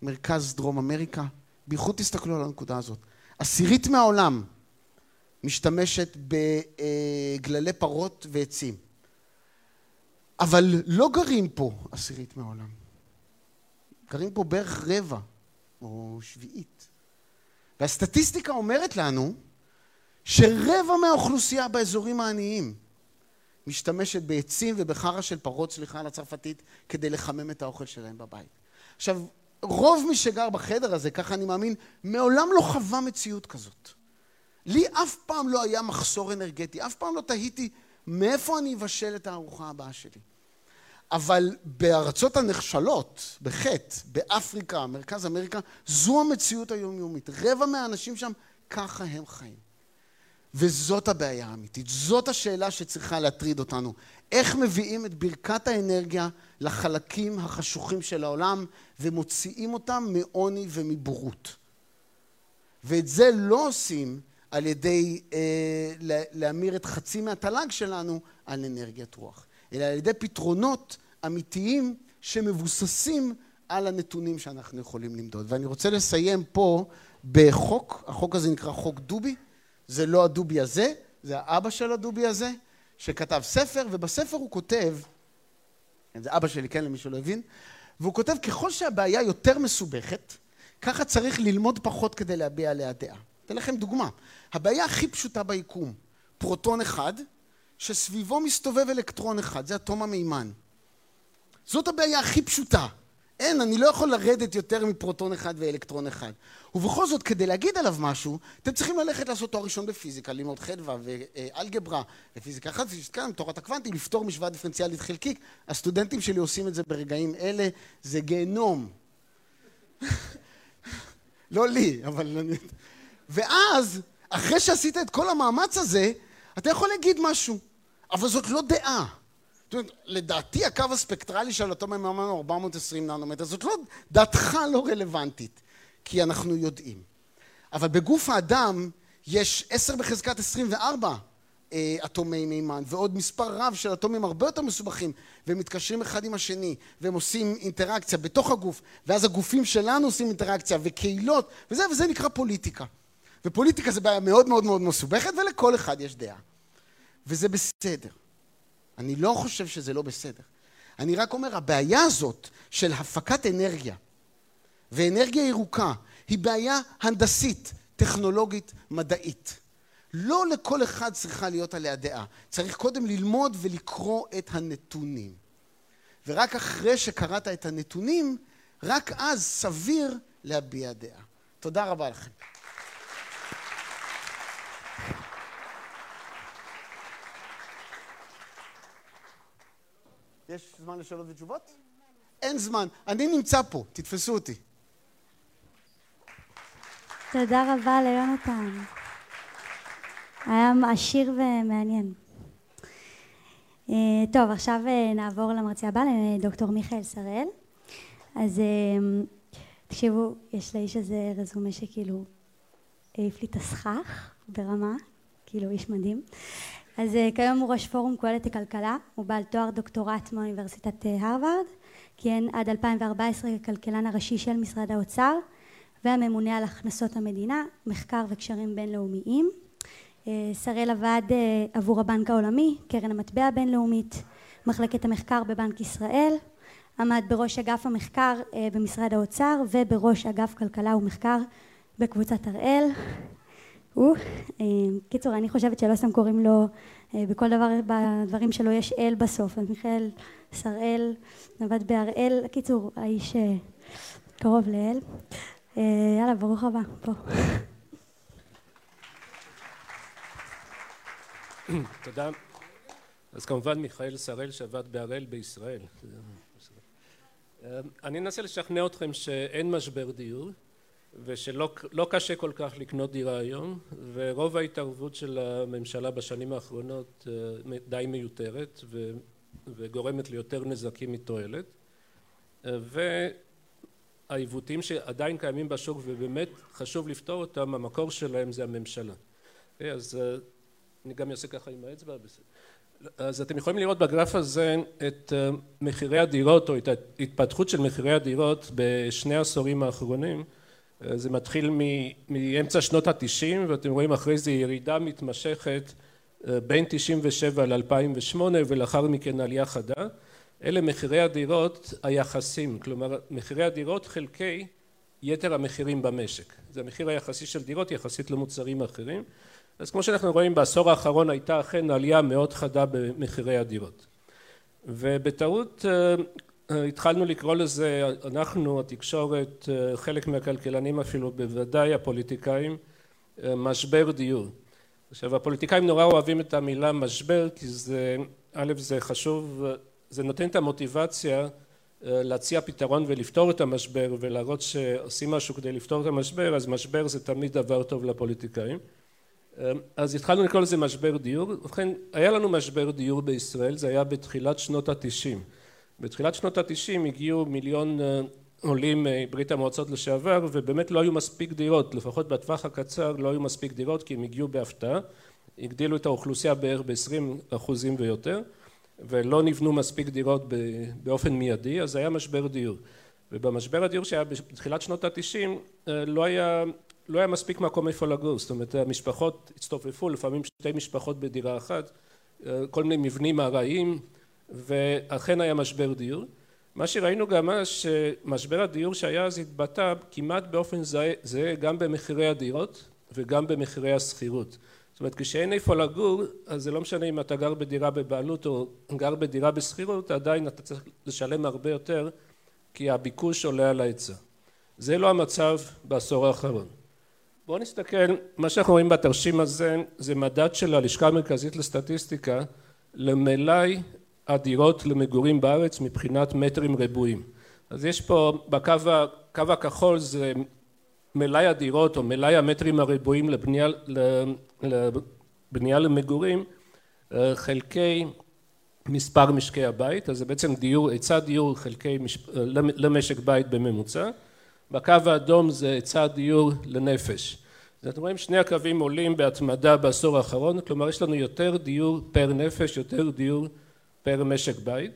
מרכז דרום אמריקה. בייחוד תסתכלו על הנקודה הזאת. עשירית מהעולם משתמשת בגללי פרות ועצים. אבל לא גרים פה עשירית מהעולם. גרים פה בערך רבע או שביעית. והסטטיסטיקה אומרת לנו שרבע מהאוכלוסייה באזורים העניים משתמשת בעצים ובחרא של פרות, סליחה על הצרפתית, כדי לחמם את האוכל שלהם בבית. עכשיו, רוב מי שגר בחדר הזה, ככה אני מאמין, מעולם לא חווה מציאות כזאת. לי אף פעם לא היה מחסור אנרגטי, אף פעם לא תהיתי מאיפה אני אבשל את הארוחה הבאה שלי. אבל בארצות הנחשלות, בחטא, באפריקה, מרכז אמריקה, זו המציאות היומיומית. רבע מהאנשים שם, ככה הם חיים. וזאת הבעיה האמיתית, זאת השאלה שצריכה להטריד אותנו. איך מביאים את ברכת האנרגיה לחלקים החשוכים של העולם ומוציאים אותם מעוני ומבורות. ואת זה לא עושים על ידי אה, להמיר את חצי מהתל"ג שלנו על אנרגיית רוח, אלא על ידי פתרונות אמיתיים שמבוססים על הנתונים שאנחנו יכולים למדוד. ואני רוצה לסיים פה בחוק, החוק הזה נקרא חוק דובי. זה לא הדובי הזה, זה האבא של הדובי הזה, שכתב ספר, ובספר הוא כותב, זה אבא שלי, כן, למי שלא הבין, והוא כותב, ככל שהבעיה יותר מסובכת, ככה צריך ללמוד פחות כדי להביע עליה דעה. אתן לכם דוגמה. הבעיה הכי פשוטה ביקום, פרוטון אחד, שסביבו מסתובב אלקטרון אחד, זה אטום המימן. זאת הבעיה הכי פשוטה. אין, אני לא יכול לרדת יותר מפרוטון אחד ואלקטרון אחד. ובכל זאת, כדי להגיד עליו משהו, אתם צריכים ללכת לעשות תואר ראשון בפיזיקה, ללמוד חדווה ואלגברה ופיזיקה אחת, ופיזיקה, תורת הקוונטים, לפתור משוואה דיפרנציאלית חלקיק. הסטודנטים שלי עושים את זה ברגעים אלה, זה גיהנום. [LAUGHS] לא לי, אבל... אני... ואז, אחרי שעשית את כל המאמץ הזה, אתה יכול להגיד משהו, אבל זאת לא דעה. לדעתי הקו הספקטרלי של אטום המימן הוא 420 ננומטר, זאת לא, דעתך לא רלוונטית, כי אנחנו יודעים. אבל בגוף האדם יש 10 בחזקת 24 אה, אטומי מימן ועוד מספר רב של אטומים הרבה יותר מסובכים והם מתקשרים אחד עם השני והם עושים אינטראקציה בתוך הגוף ואז הגופים שלנו עושים אינטראקציה וקהילות וזה וזה נקרא פוליטיקה ופוליטיקה זה בעיה מאוד מאוד מאוד מסובכת ולכל אחד יש דעה וזה בסדר אני לא חושב שזה לא בסדר. אני רק אומר, הבעיה הזאת של הפקת אנרגיה ואנרגיה ירוקה היא בעיה הנדסית, טכנולוגית, מדעית. לא לכל אחד צריכה להיות עליה דעה. צריך קודם ללמוד ולקרוא את הנתונים. ורק אחרי שקראת את הנתונים, רק אז סביר להביע דעה. תודה רבה לכם. יש זמן לשאלות ותשובות? אין זמן. אני נמצא פה, תתפסו אותי. תודה רבה ליונתן. היה עשיר ומעניין. אה, טוב, עכשיו אה, נעבור למרצה הבא, לדוקטור מיכאל שראל. אז אה, תקשיבו, יש לאיש הזה רזומה שכאילו העיף לי את הסכך ברמה, כאילו איש מדהים. אז כיום הוא ראש פורום קהלת לכלכלה, הוא בעל תואר דוקטורט מאוניברסיטת הרווארד, כיהן עד 2014 ככלכלן הראשי של משרד האוצר והממונה על הכנסות המדינה, מחקר וקשרים בינלאומיים. שראל עבד עבור הבנק העולמי, קרן המטבע הבינלאומית, מחלקת המחקר בבנק ישראל, עמד בראש אגף המחקר במשרד האוצר ובראש אגף כלכלה ומחקר בקבוצת הראל. קיצור אני חושבת שלא סתם קוראים לו בכל דבר בדברים שלו יש אל בסוף, אז מיכאל שראל עבד בהראל, קיצור האיש קרוב לאל. יאללה ברוך הבא, פה. [COUGHS] תודה. אז כמובן מיכאל שראל שעבד בהראל בישראל. אני אנסה לשכנע אתכם שאין משבר דיור ושלא קשה כל כך לקנות דירה היום ורוב ההתערבות של הממשלה בשנים האחרונות די מיותרת וגורמת ליותר נזקים מתועלת. והעיוותים שעדיין קיימים בשוק ובאמת חשוב לפתור אותם המקור שלהם זה הממשלה. אז אני גם אעשה ככה עם האצבע אז אתם יכולים לראות בגרף הזה את מחירי הדירות או את ההתפתחות של מחירי הדירות בשני העשורים האחרונים זה מתחיל מאמצע שנות התשעים ואתם רואים אחרי זה ירידה מתמשכת בין תשעים ושבע לאלפיים ושמונה ולאחר מכן עלייה חדה. אלה מחירי הדירות היחסים כלומר מחירי הדירות חלקי יתר המחירים במשק. זה המחיר היחסי של דירות יחסית למוצרים אחרים. אז כמו שאנחנו רואים בעשור האחרון הייתה אכן עלייה מאוד חדה במחירי הדירות. ובטעות התחלנו לקרוא לזה אנחנו התקשורת חלק מהכלכלנים אפילו בוודאי הפוליטיקאים משבר דיור. עכשיו הפוליטיקאים נורא אוהבים את המילה משבר כי זה א' זה חשוב זה נותן את המוטיבציה להציע פתרון ולפתור את המשבר ולהראות שעושים משהו כדי לפתור את המשבר אז משבר זה תמיד דבר טוב לפוליטיקאים. אז התחלנו לקרוא לזה משבר דיור. ובכן היה לנו משבר דיור בישראל זה היה בתחילת שנות התשעים בתחילת שנות התשעים הגיעו מיליון עולים מברית המועצות לשעבר ובאמת לא היו מספיק דירות. לפחות בטווח הקצר לא היו מספיק דירות כי הם הגיעו בהפתעה. הגדילו את האוכלוסייה בערך בעשרים אחוזים ויותר ולא נבנו מספיק דירות באופן מיידי אז היה משבר דיור. ובמשבר הדיור שהיה בתחילת שנות התשעים לא היה לא היה מספיק מקום איפה לגור. זאת אומרת המשפחות הצטופפו לפעמים שתי משפחות בדירה אחת כל מיני מבנים ארעיים ואכן היה משבר דיור. מה שראינו גם אז שמשבר הדיור שהיה אז התבטא כמעט באופן זהה גם במחירי הדירות וגם במחירי השכירות. זאת אומרת כשאין איפה לגור אז זה לא משנה אם אתה גר בדירה בבעלות או גר בדירה בשכירות עדיין אתה צריך לשלם הרבה יותר כי הביקוש עולה על ההיצע. זה לא המצב בעשור האחרון. בואו נסתכל מה שאנחנו רואים בתרשים הזה זה מדד של הלשכה המרכזית לסטטיסטיקה למלאי הדירות למגורים בארץ מבחינת מטרים רבועים. אז יש פה בקו הכחול זה מלאי הדירות או מלאי המטרים הרבועים לבנייה למגורים חלקי מספר משקי הבית. אז זה בעצם דיור היצע דיור חלקי למשק בית בממוצע. בקו האדום זה היצע דיור לנפש. אז אתם רואים שני הקווים עולים בהתמדה בעשור האחרון כלומר יש לנו יותר דיור פר נפש יותר דיור פר משק בית.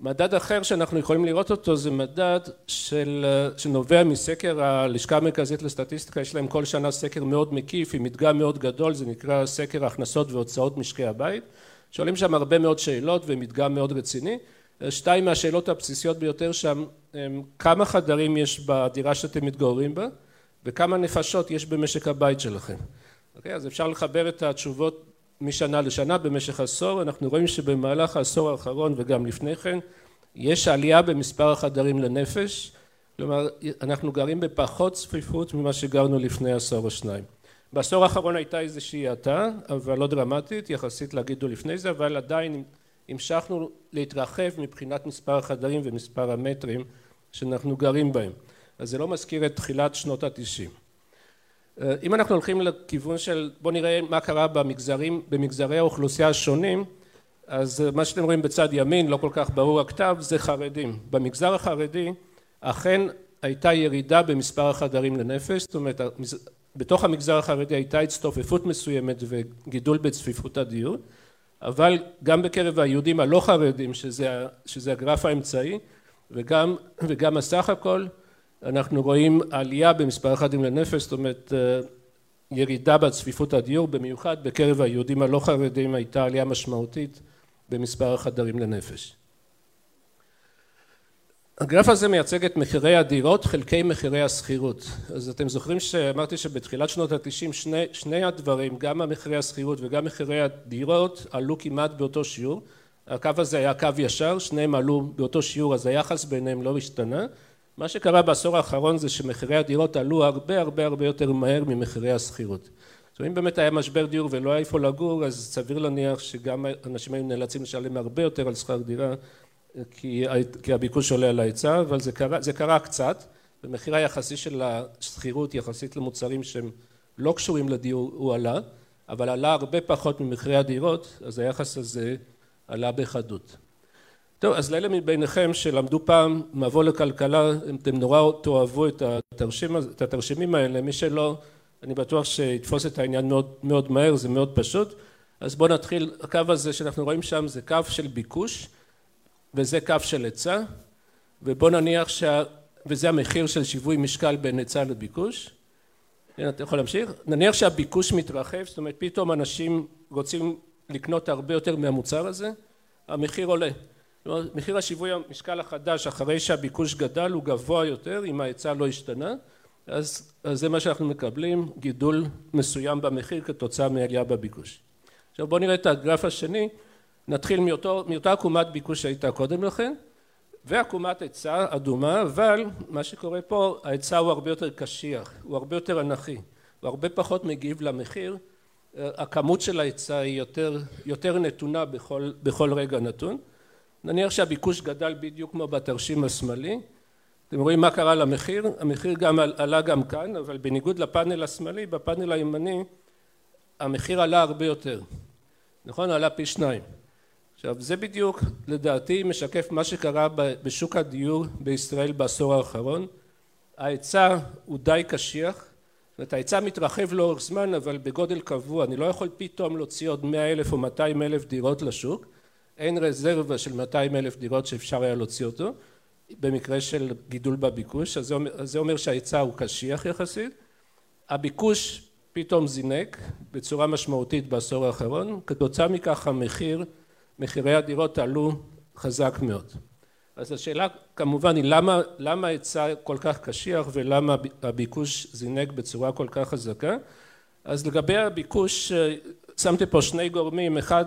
מדד אחר שאנחנו יכולים לראות אותו זה מדד של שנובע מסקר הלשכה המרכזית לסטטיסטיקה. יש להם כל שנה סקר מאוד מקיף עם מדגם מאוד גדול זה נקרא סקר הכנסות והוצאות משקי הבית. שואלים שם הרבה מאוד שאלות ומדגם מאוד רציני. שתיים מהשאלות הבסיסיות ביותר שם הם כמה חדרים יש בדירה שאתם מתגוררים בה וכמה נפשות יש במשק הבית שלכם. אוקיי אז אפשר לחבר את התשובות משנה לשנה במשך עשור אנחנו רואים שבמהלך העשור האחרון וגם לפני כן יש עלייה במספר החדרים לנפש. כלומר אנחנו גרים בפחות צפיפות ממה שגרנו לפני עשור או שניים בעשור האחרון הייתה איזושהי האטה אבל לא דרמטית יחסית להגידו לפני זה אבל עדיין המשכנו להתרחב מבחינת מספר החדרים ומספר המטרים שאנחנו גרים בהם. אז זה לא מזכיר את תחילת שנות התשעים אם אנחנו הולכים לכיוון של בוא נראה מה קרה במגזרים במגזרי האוכלוסייה השונים אז מה שאתם רואים בצד ימין לא כל כך ברור הכתב זה חרדים. במגזר החרדי אכן הייתה ירידה במספר החדרים לנפש זאת אומרת בתוך המגזר החרדי הייתה הצטופפות מסוימת וגידול בצפיפות הדיור אבל גם בקרב היהודים הלא חרדים שזה, שזה הגרף האמצעי וגם, וגם הסך הכל אנחנו רואים עלייה במספר החרדים לנפש זאת אומרת ירידה בצפיפות הדיור במיוחד בקרב היהודים הלא חרדים הייתה עלייה משמעותית במספר החדרים לנפש. הגרף הזה מייצג את מחירי הדירות חלקי מחירי השכירות. אז אתם זוכרים שאמרתי שבתחילת שנות התשעים שני, שני הדברים גם המחירי השכירות וגם מחירי הדירות עלו כמעט באותו שיעור. הקו הזה היה קו ישר שניהם עלו באותו שיעור אז היחס ביניהם לא השתנה מה שקרה בעשור האחרון זה שמחירי הדירות עלו הרבה הרבה הרבה יותר מהר ממחירי השכירות עכשיו אם באמת היה משבר דיור ולא היה איפה לגור אז סביר להניח שגם אנשים היו נאלצים לשלם הרבה יותר על שכר דירה כי הביקוש עולה על ההיצע אבל זה קרה, זה קרה קצת ומחיר היחסי של השכירות יחסית למוצרים שהם לא קשורים לדיור הוא עלה אבל עלה הרבה פחות ממחירי הדירות אז היחס הזה עלה בחדות. טוב אז לאלה מביניכם שלמדו פעם מבוא לכלכלה אתם נורא תאהבו את, התרשימים האלה מי שלא אני בטוח שיתפוס את העניין מאוד מאוד מהר זה מאוד פשוט. אז בואו נתחיל הקו הזה שאנחנו רואים שם זה קו של ביקוש וזה קו של היצע ובוא נניח שה... וזה המחיר של שיווי משקל בין היצע לביקוש. הנה אתה יכול להמשיך? נניח שהביקוש מתרחב זאת אומרת פתאום אנשים רוצים לקנות הרבה יותר מהמוצר הזה המחיר עולה מחיר השיווי המשקל החדש אחרי שהביקוש גדל הוא גבוה יותר אם ההיצע לא השתנה אז, זה מה שאנחנו מקבלים גידול מסוים במחיר כתוצאה מעלייה בביקוש. עכשיו בואו נראה את הגרף השני. נתחיל מאותו, מאותה עקומת ביקוש שהייתה קודם לכן ועקומת היצע אדומה אבל מה שקורה פה ההיצע הוא הרבה יותר קשיח הוא הרבה יותר אנכי הוא הרבה פחות מגיב למחיר. הכמות של ההיצע היא יותר, יותר נתונה בכל, בכל רגע נתון נניח שהביקוש גדל בדיוק כמו בתרשים השמאלי אתם רואים מה קרה למחיר? המחיר גם עלה גם כאן אבל בניגוד לפאנל השמאלי בפאנל הימני המחיר עלה הרבה יותר. נכון? עלה פי שניים. עכשיו זה בדיוק לדעתי משקף מה שקרה בשוק הדיור בישראל בעשור האחרון. ההיצע הוא די קשיח. זאת אומרת ההיצע מתרחב לאורך זמן אבל בגודל קבוע. אני לא יכול פתאום להוציא עוד מאה אלף או מאתיים אלף דירות לשוק אין רזרבה של מאתיים אלף דירות שאפשר היה להוציא אותו במקרה של גידול בביקוש אז זה אומר שההיצע הוא קשיח יחסית. הביקוש פתאום זינק בצורה משמעותית בעשור האחרון כתוצאה מכך המחיר מחירי הדירות עלו חזק מאוד. אז השאלה כמובן היא למה למה ההיצע כל כך קשיח ולמה הביקוש זינק בצורה כל כך חזקה? אז לגבי הביקוש שמתי פה שני גורמים אחד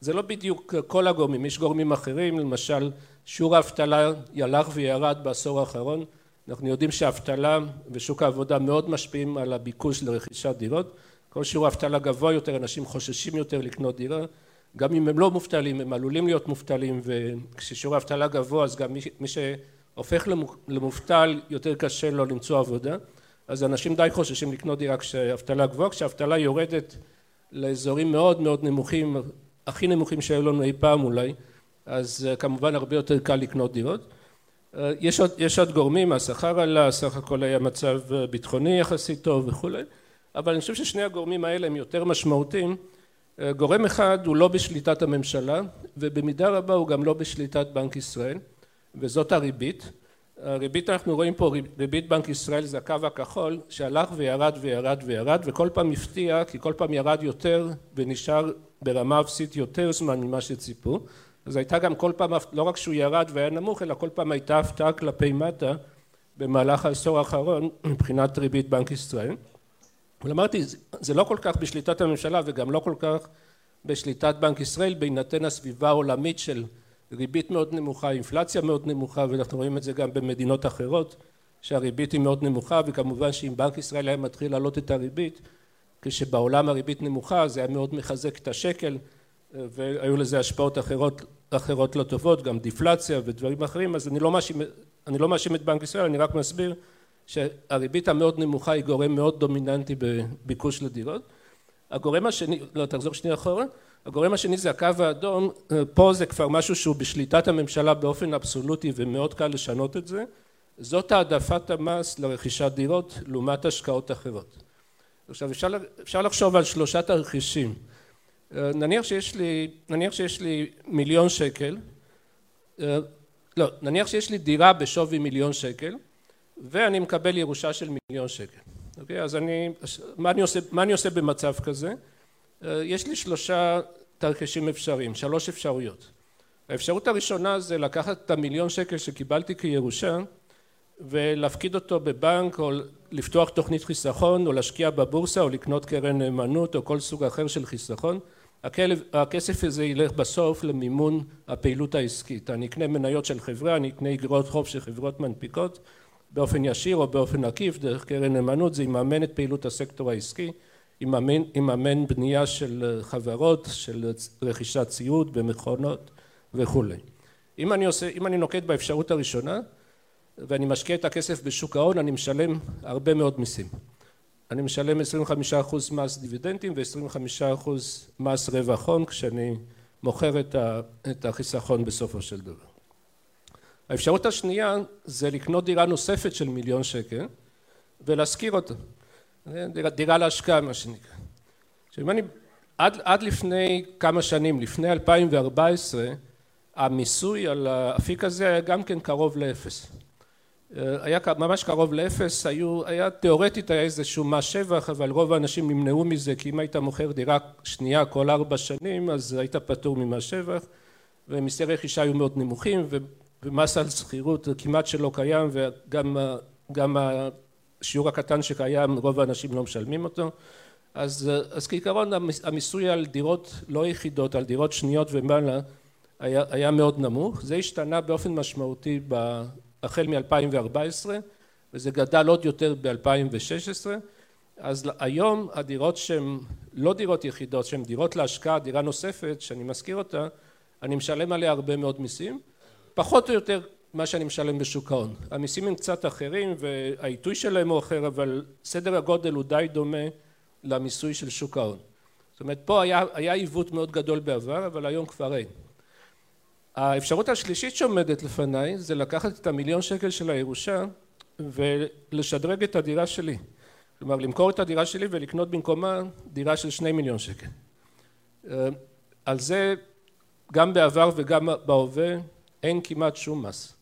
זה לא בדיוק כל הגורמים יש גורמים אחרים למשל שיעור האבטלה הלך וירד בעשור האחרון. אנחנו יודעים שהאבטלה ושוק העבודה מאוד משפיעים על הביקוש לרכישת דירות. כל שיעור האבטלה גבוה יותר אנשים חוששים יותר לקנות דירה. גם אם הם לא מובטלים הם עלולים להיות מובטלים וכששיעור האבטלה גבוה אז גם מי שהופך למובטל יותר קשה לו למצוא עבודה. אז אנשים די חוששים לקנות דירה כשהאבטלה גבוהה. כשהאבטלה יורדת לאזורים מאוד מאוד נמוכים הכי נמוכים שהיו לנו אי פעם אולי אז כמובן הרבה יותר קל לקנות דירות. יש עוד, יש עוד גורמים השכר עלה סך הכל היה מצב ביטחוני יחסית טוב וכולי אבל אני חושב ששני הגורמים האלה הם יותר משמעותיים. גורם אחד הוא לא בשליטת הממשלה ובמידה רבה הוא גם לא בשליטת בנק ישראל וזאת הריבית הריבית אנחנו רואים פה ריבית בנק ישראל זה הקו הכחול שהלך וירד וירד וירד וכל פעם הפתיע כי כל פעם ירד יותר ונשאר ברמה אפסית יותר זמן ממה שציפו. אז הייתה גם כל פעם לא רק שהוא ירד והיה נמוך אלא כל פעם הייתה הפתעה כלפי מטה במהלך העשור האחרון מבחינת ריבית בנק ישראל. אבל אמרתי זה לא כל כך בשליטת הממשלה וגם לא כל כך בשליטת בנק ישראל בהינתן הסביבה העולמית של ריבית מאוד נמוכה אינפלציה מאוד נמוכה ואנחנו רואים את זה גם במדינות אחרות שהריבית היא מאוד נמוכה וכמובן שאם בנק ישראל היה מתחיל להעלות את הריבית כשבעולם הריבית נמוכה זה היה מאוד מחזק את השקל והיו לזה השפעות אחרות אחרות לא טובות גם דיפלציה ודברים אחרים. אז אני לא מאשים אני לא מאשים את בנק ישראל אני רק מסביר שהריבית המאוד נמוכה היא גורם מאוד דומיננטי בביקוש לדירות. הגורם השני לא תחזור שנייה אחורה הגורם השני זה הקו האדום פה זה כבר משהו שהוא בשליטת הממשלה באופן אבסולוטי ומאוד קל לשנות את זה זאת העדפת המס לרכישת דירות לעומת השקעות אחרות. עכשיו אפשר, אפשר לחשוב על שלושה תרחישים נניח שיש לי, נניח שיש לי מיליון שקל לא, נניח שיש לי דירה בשווי מיליון שקל ואני מקבל ירושה של מיליון שקל, אוקיי? אז אני, מה אני עושה, מה אני עושה במצב כזה? יש לי שלושה תרחישים אפשריים, שלוש אפשרויות. האפשרות הראשונה זה לקחת את המיליון שקל שקיבלתי כירושה ולהפקיד אותו בבנק או לפתוח תוכנית חיסכון או להשקיע בבורסה או לקנות קרן נאמנות או כל סוג אחר של חיסכון. הכסף הזה ילך בסוף למימון הפעילות העסקית. אני אקנה מניות של חברה אני אקנה אגרות חוב של חברות מנפיקות באופן ישיר או באופן עקיף דרך קרן נאמנות זה יממן את פעילות הסקטור העסקי יממן, בנייה של חברות של רכישת ציוד במכונות וכולי. אם אני עושה אם אני נוקט באפשרות הראשונה ואני משקיע את הכסף בשוק ההון אני משלם הרבה מאוד מיסים. אני משלם 25% מס דיבידנדים ו-25% מס רווח הון כשאני מוכר את החיסכון בסופו של דבר. האפשרות השנייה זה לקנות דירה נוספת של מיליון שקל ולהשכיר אותה, דירה, להשקעה מה שנקרא. עכשיו אני, עד, עד לפני כמה שנים, לפני 2014, המיסוי על האפיק הזה היה גם כן קרוב לאפס. היה ממש קרוב לאפס, היו, היה תיאורטית היה איזשהו מס שבח אבל רוב האנשים נמנעו מזה כי אם היית מוכר דירה שנייה כל ארבע שנים אז היית פטור ממס שבח ומיסי רכישה היו מאוד נמוכים ומס על שכירות כמעט שלא קיים וגם השיעור הקטן שקיים רוב האנשים לא משלמים אותו. אז, אז כעיקרון המיסוי על דירות לא יחידות על דירות שניות ומעלה היה, מאוד נמוך. זה השתנה באופן משמעותי החל מ-2014 וזה גדל עוד יותר ב-2016 אז היום הדירות שהן לא דירות יחידות שהן דירות להשקעה דירה נוספת שאני מזכיר אותה אני משלם עליה הרבה מאוד מיסים. פחות או יותר מה שאני משלם בשוק ההון. המיסים הם קצת אחרים והעיתוי שלהם הוא אחר אבל סדר הגודל הוא די דומה למיסוי של שוק ההון. זאת אומרת פה היה, היה עיוות מאוד גדול בעבר אבל היום כבר אין. האפשרות השלישית שעומדת לפניי זה לקחת את המיליון שקל של הירושה ולשדרג את הדירה שלי. כלומר למכור את הדירה שלי ולקנות במקומה דירה של שני מיליון שקל. על זה גם בעבר וגם בהווה אין כמעט שום מס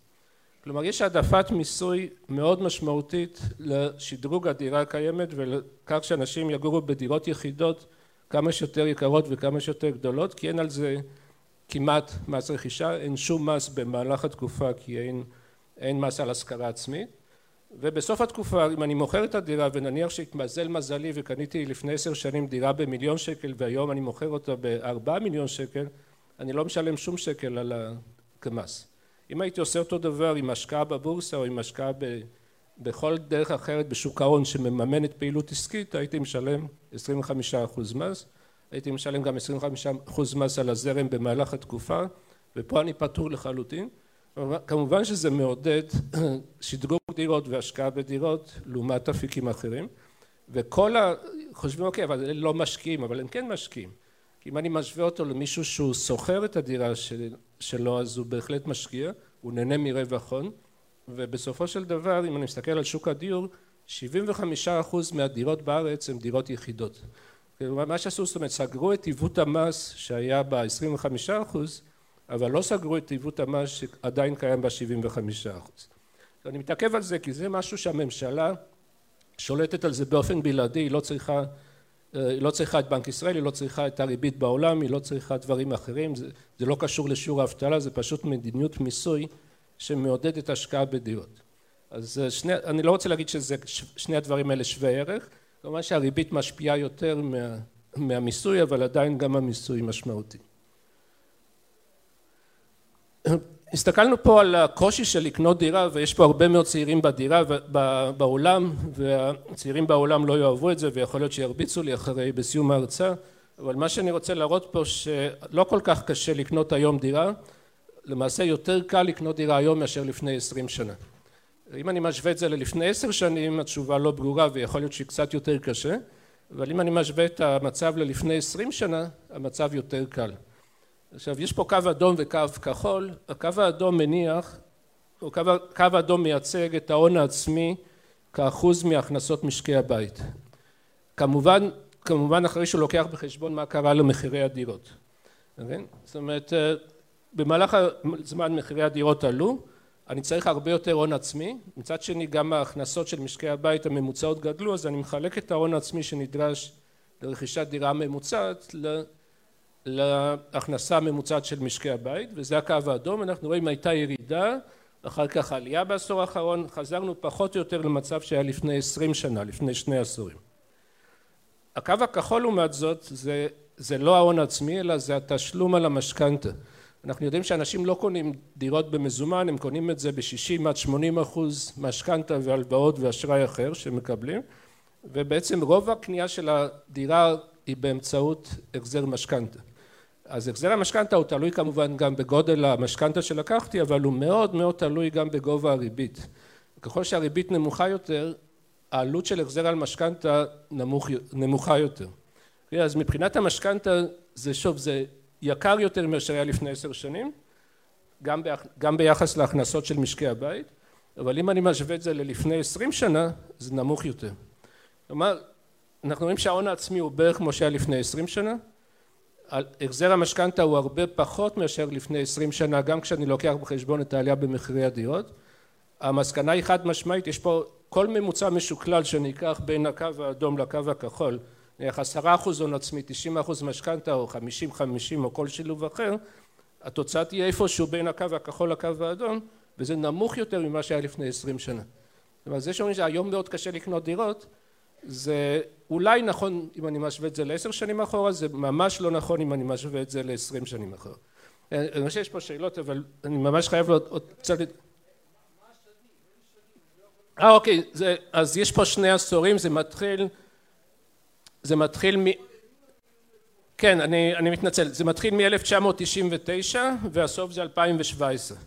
כלומר יש העדפת מיסוי מאוד משמעותית לשדרוג הדירה הקיימת ולכך שאנשים יגורו בדירות יחידות כמה שיותר יקרות וכמה שיותר גדולות כי אין על זה כמעט מס רכישה, אין שום מס במהלך התקופה כי אין, אין מס על השכרה עצמית. ובסוף התקופה אם אני מוכר את הדירה ונניח שהתמזל מזלי וקניתי לפני עשר שנים דירה במיליון שקל והיום אני מוכר אותה בארבעה מיליון שקל אני לא משלם שום שקל על כמס אם הייתי עושה אותו דבר עם השקעה בבורסה או עם השקעה ב, בכל דרך אחרת בשוק ההון שמממנת פעילות עסקית הייתי משלם 25% מס. הייתי משלם גם 25% מס על הזרם במהלך התקופה ופה אני פטור לחלוטין. כמובן שזה מעודד [CLEARS THROAT] שדרוג דירות והשקעה בדירות לעומת אפיקים אחרים. וכל ה... חושבים אוקיי אבל הם לא משקיעים אבל הם כן משקיעים. כי אם אני משווה אותו למישהו שהוא שוכר את הדירה שלו אז הוא בהחלט משקיע הוא נהנה מרווח הון ובסופו של דבר אם אני מסתכל על שוק הדיור 75% מהדירות בארץ הן דירות יחידות. מה שעשו זאת אומרת סגרו את עיוות המס שהיה ב-25 אחוז אבל לא סגרו את עיוות המס שעדיין קיים ב-75 אחוז. אני מתעכב על זה כי זה משהו שהממשלה שולטת על זה באופן בלעדי היא לא צריכה היא לא צריכה את בנק ישראל היא לא צריכה את הריבית בעולם היא לא צריכה דברים אחרים זה, זה לא קשור לשיעור האבטלה זה פשוט מדיניות מיסוי שמעודדת השקעה בדירות אז שני, אני לא רוצה להגיד שזה שני הדברים האלה שווי ערך כמובן שהריבית משפיעה יותר מה, מהמיסוי אבל עדיין גם המיסוי משמעותי. הסתכלנו פה על הקושי של לקנות דירה ויש פה הרבה מאוד צעירים בדירה בעולם והצעירים בעולם לא יאהבו את זה ויכול להיות שירביצו לי אחרי בסיום ההרצאה. אבל מה שאני רוצה להראות פה שלא כל כך קשה לקנות היום דירה. למעשה יותר קל לקנות דירה היום מאשר לפני עשרים שנה. אם אני משווה את זה ללפני עשר שנים התשובה לא ברורה ויכול להיות שהיא קצת יותר קשה. אבל אם אני משווה את המצב ללפני עשרים שנה המצב יותר קל עכשיו יש פה קו אדום וקו כחול הקו האדום מניח קו, קו אדום מייצג את ההון העצמי כאחוז מהכנסות משקי הבית. כמובן, כמובן אחרי שהוא לוקח בחשבון מה קרה למחירי הדירות. כן? זאת אומרת, אה, במהלך הזמן מחירי הדירות עלו, אני צריך הרבה יותר הון עצמי, מצד שני גם ההכנסות של משקי הבית הממוצעות גדלו, אז אני מחלק את ההון העצמי שנדרש לרכישת דירה ממוצעת להכנסה הממוצעת של משקי הבית, וזה הקו האדום, אנחנו רואים הייתה ירידה, אחר כך עלייה בעשור האחרון, חזרנו פחות או יותר למצב שהיה לפני עשרים שנה, לפני שני עשורים. הקו הכחול לעומת זאת זה, זה לא ההון העצמי אלא זה התשלום על המשכנתה. אנחנו יודעים שאנשים לא קונים דירות במזומן, הם קונים את זה ב-60 עד 80 אחוז משכנתה והלוואות ואשראי אחר שמקבלים ובעצם רוב הקנייה של הדירה היא באמצעות החזר משכנתה. אז החזר המשכנתה הוא תלוי כמובן גם בגודל המשכנתה שלקחתי אבל הוא מאוד מאוד תלוי גם בגובה הריבית. ככל שהריבית נמוכה יותר העלות של החזר על משכנתה נמוך, נמוכה יותר. אז מבחינת המשכנתה זה שוב זה יקר יותר מאשר היה לפני עשר שנים גם, ביח, גם ביחס להכנסות של משקי הבית אבל אם אני משווה את זה ללפני עשרים שנה זה נמוך יותר. כלומר אנחנו רואים שההון העצמי הוא בערך כמו שהיה לפני עשרים שנה החזר המשכנתה הוא הרבה פחות מאשר לפני עשרים שנה גם כשאני לוקח בחשבון את העלייה במחירי הדירות המסקנה היא חד משמעית יש פה כל ממוצע משוקלל שניקח בין הקו האדום לקו הכחול נניח עשרה אחוז הון עצמי תשעים אחוז משכנתה או חמישים חמישים או כל שילוב אחר התוצאה תהיה איפשהו בין הקו הכחול לקו האדום וזה נמוך יותר ממה שהיה לפני עשרים שנה. זאת אומרת זה שאומרים שהיום מאוד קשה לקנות דירות זה אולי נכון אם אני משווה את זה לעשר שנים אחורה זה ממש לא נכון אם אני משווה את זה לעשרים שנים אחורה. אני חושב שיש פה שאלות אבל אני ממש חייב עוד קצת אה אוקיי אז יש פה שני עשורים זה מתחיל זה מתחיל מ... כן אני, אני מתנצל זה מתחיל מ-1999 והסוף זה 2017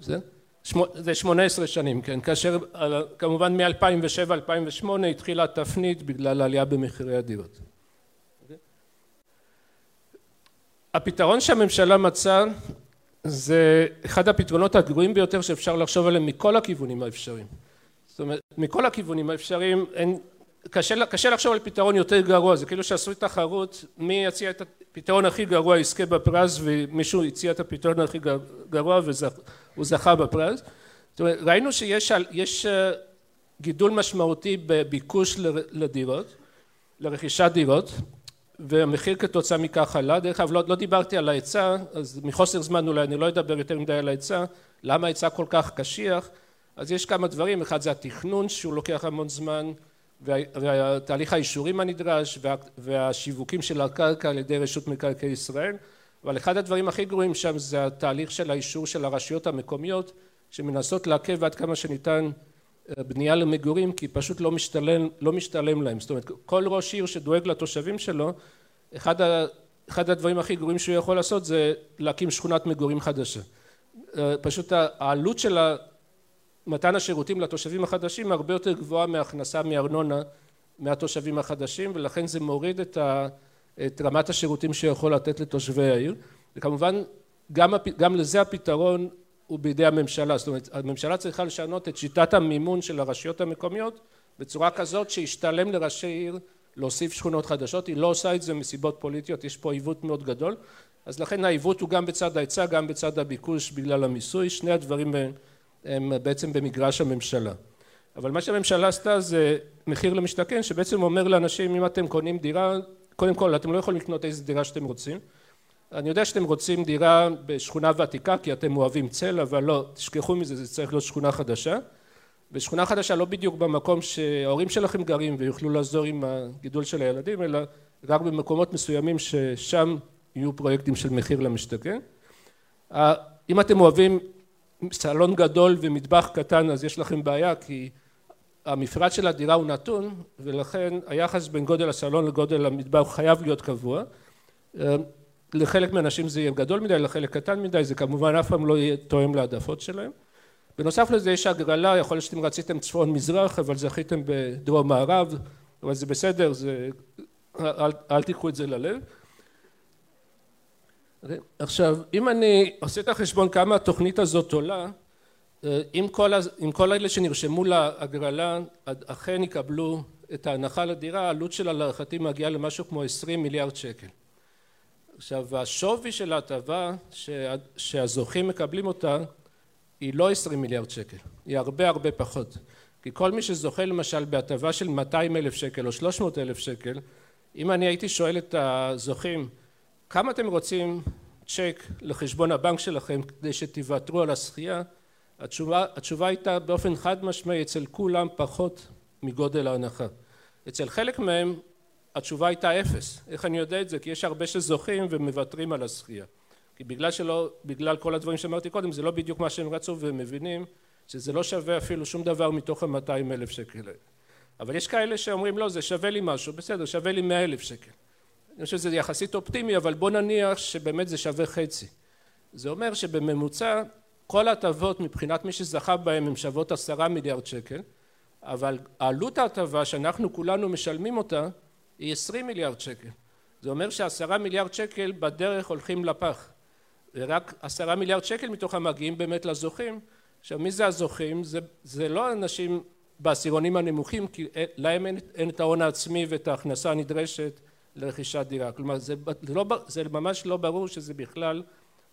זה? זה 18 שנים כן כאשר כמובן מ-2007-2008 התחילה התפנית בגלל העלייה במחירי הדירות. הפתרון שהממשלה מצאה זה אחד הפתרונות הגרועים ביותר שאפשר לחשוב עליהם מכל הכיוונים האפשריים. זאת אומרת מכל הכיוונים האפשריים אין קשה, קשה לחשוב על פתרון יותר גרוע זה כאילו שעשו תחרות מי יציע את הפתרון הכי גרוע יזכה בפרס ומישהו הציע את הפתרון הכי גרוע והוא זכה בפרס. זאת אומרת ראינו שיש אה, גידול משמעותי בביקוש לדירות לרכישת דירות והמחיר כתוצאה מכך עלה. דרך אגב לא, לא דיברתי על ההיצע אז מחוסר זמן אולי אני לא אדבר יותר מדי על ההיצע. למה ההיצע כל כך קשיח? אז יש כמה דברים. אחד זה התכנון שהוא לוקח המון זמן והתהליך האישורים הנדרש והשיווקים של הקרקע על ידי רשות מקרקעי ישראל אבל אחד הדברים הכי גרועים שם זה התהליך של האישור של הרשויות המקומיות שמנסות לעכב עד כמה שניתן אה, בנייה למגורים כי פשוט לא משתלם, לא משתלם להם. זאת אומרת כל ראש עיר שדואג לתושבים שלו אחד, ה, אחד הדברים הכי גרועים שהוא יכול לעשות זה להקים שכונת מגורים חדשה. אה, פשוט העלות של מתן השירותים לתושבים החדשים הרבה יותר גבוהה מהכנסה מארנונה מהתושבים החדשים ולכן זה מוריד את, ה, את רמת השירותים שיכול לתת לתושבי העיר וכמובן גם, גם לזה הפתרון הוא בידי הממשלה. זאת אומרת הממשלה צריכה לשנות את שיטת המימון של הרשויות המקומיות בצורה כזאת שישתלם לראשי עיר להוסיף שכונות חדשות. היא לא עושה את זה מסיבות פוליטיות יש פה עיוות מאוד גדול. אז לכן העיוות הוא גם בצד ההיצע גם בצד הביקוש בגלל המיסוי. שני הדברים הם בעצם במגרש הממשלה. אבל מה שהממשלה עשתה זה מחיר למשתכן שבעצם אומר לאנשים אם אתם קונים דירה קודם כל אתם לא יכולים לקנות איזה דירה שאתם רוצים. אני יודע שאתם רוצים דירה בשכונה ותיקה כי אתם אוהבים צל אבל לא תשכחו מזה זה צריך להיות שכונה חדשה. ושכונה חדשה לא בדיוק במקום שההורים שלכם גרים ויוכלו לעזור עם הגידול של הילדים אלא רק במקומות מסוימים ששם יהיו פרויקטים של מחיר למשתכן. אם אתם אוהבים סלון גדול ומטבח קטן אז יש לכם בעיה כי המפרט של הדירה הוא נתון ולכן היחס בין גודל הסלון לגודל המטבח חייב להיות קבוע. אה, לחלק מהאנשים זה יהיה גדול מדי לחלק קטן מדי זה כמובן אף פעם לא יהיה תואם להעדפות שלהם. בנוסף לזה יש הגרלה יכול להיות שאתם רציתם צפון מזרח אבל זכיתם בדרום מערב אבל זה בסדר זה אל, אל תיקחו את זה ללב. עכשיו אם אני עושה את החשבון כמה התוכנית הזאת עולה אם כל, אם כל אלה שנרשמו להגרלה אכן יקבלו את ההנחה לדירה, העלות שלה להערכתי מגיעה למשהו כמו עשרים מיליארד שקל. עכשיו השווי של ההטבה שהזוכים מקבלים אותה היא לא עשרים מיליארד שקל, היא הרבה הרבה פחות. כי כל מי שזוכה למשל בהטבה של 200 אלף שקל או 300 אלף שקל, אם אני הייתי שואל את הזוכים כמה אתם רוצים צ'ק לחשבון הבנק שלכם כדי שתוותרו על השכייה, התשובה, התשובה הייתה באופן חד משמעי אצל כולם פחות מגודל ההנחה. אצל חלק מהם התשובה הייתה אפס. איך אני יודע את זה? כי יש הרבה שזוכים ומוותרים על השכייה. כי בגלל שלא, בגלל כל הדברים שאמרתי קודם, זה לא בדיוק מה שהם רצו והם מבינים שזה לא שווה אפילו שום דבר מתוך ה-200 אלף שקל האלה. אבל יש כאלה שאומרים לא, זה שווה לי משהו, בסדר, שווה לי 100 אלף שקל. אני חושב שזה יחסית אופטימי, אבל בוא נניח שבאמת זה שווה חצי. זה אומר שבממוצע כל ההטבות מבחינת מי שזכה בהם הן שוות עשרה מיליארד שקל, אבל עלות ההטבה שאנחנו כולנו משלמים אותה היא עשרים מיליארד שקל. זה אומר שעשרה מיליארד שקל בדרך הולכים לפח. ורק עשרה מיליארד שקל מתוכם מגיעים באמת לזוכים. עכשיו מי זה הזוכים? זה, זה לא אנשים בעשירונים הנמוכים כי להם אין, אין את ההון העצמי ואת ההכנסה הנדרשת לרכישת דירה. כלומר זה, זה, לא, זה ממש לא ברור שזה בכלל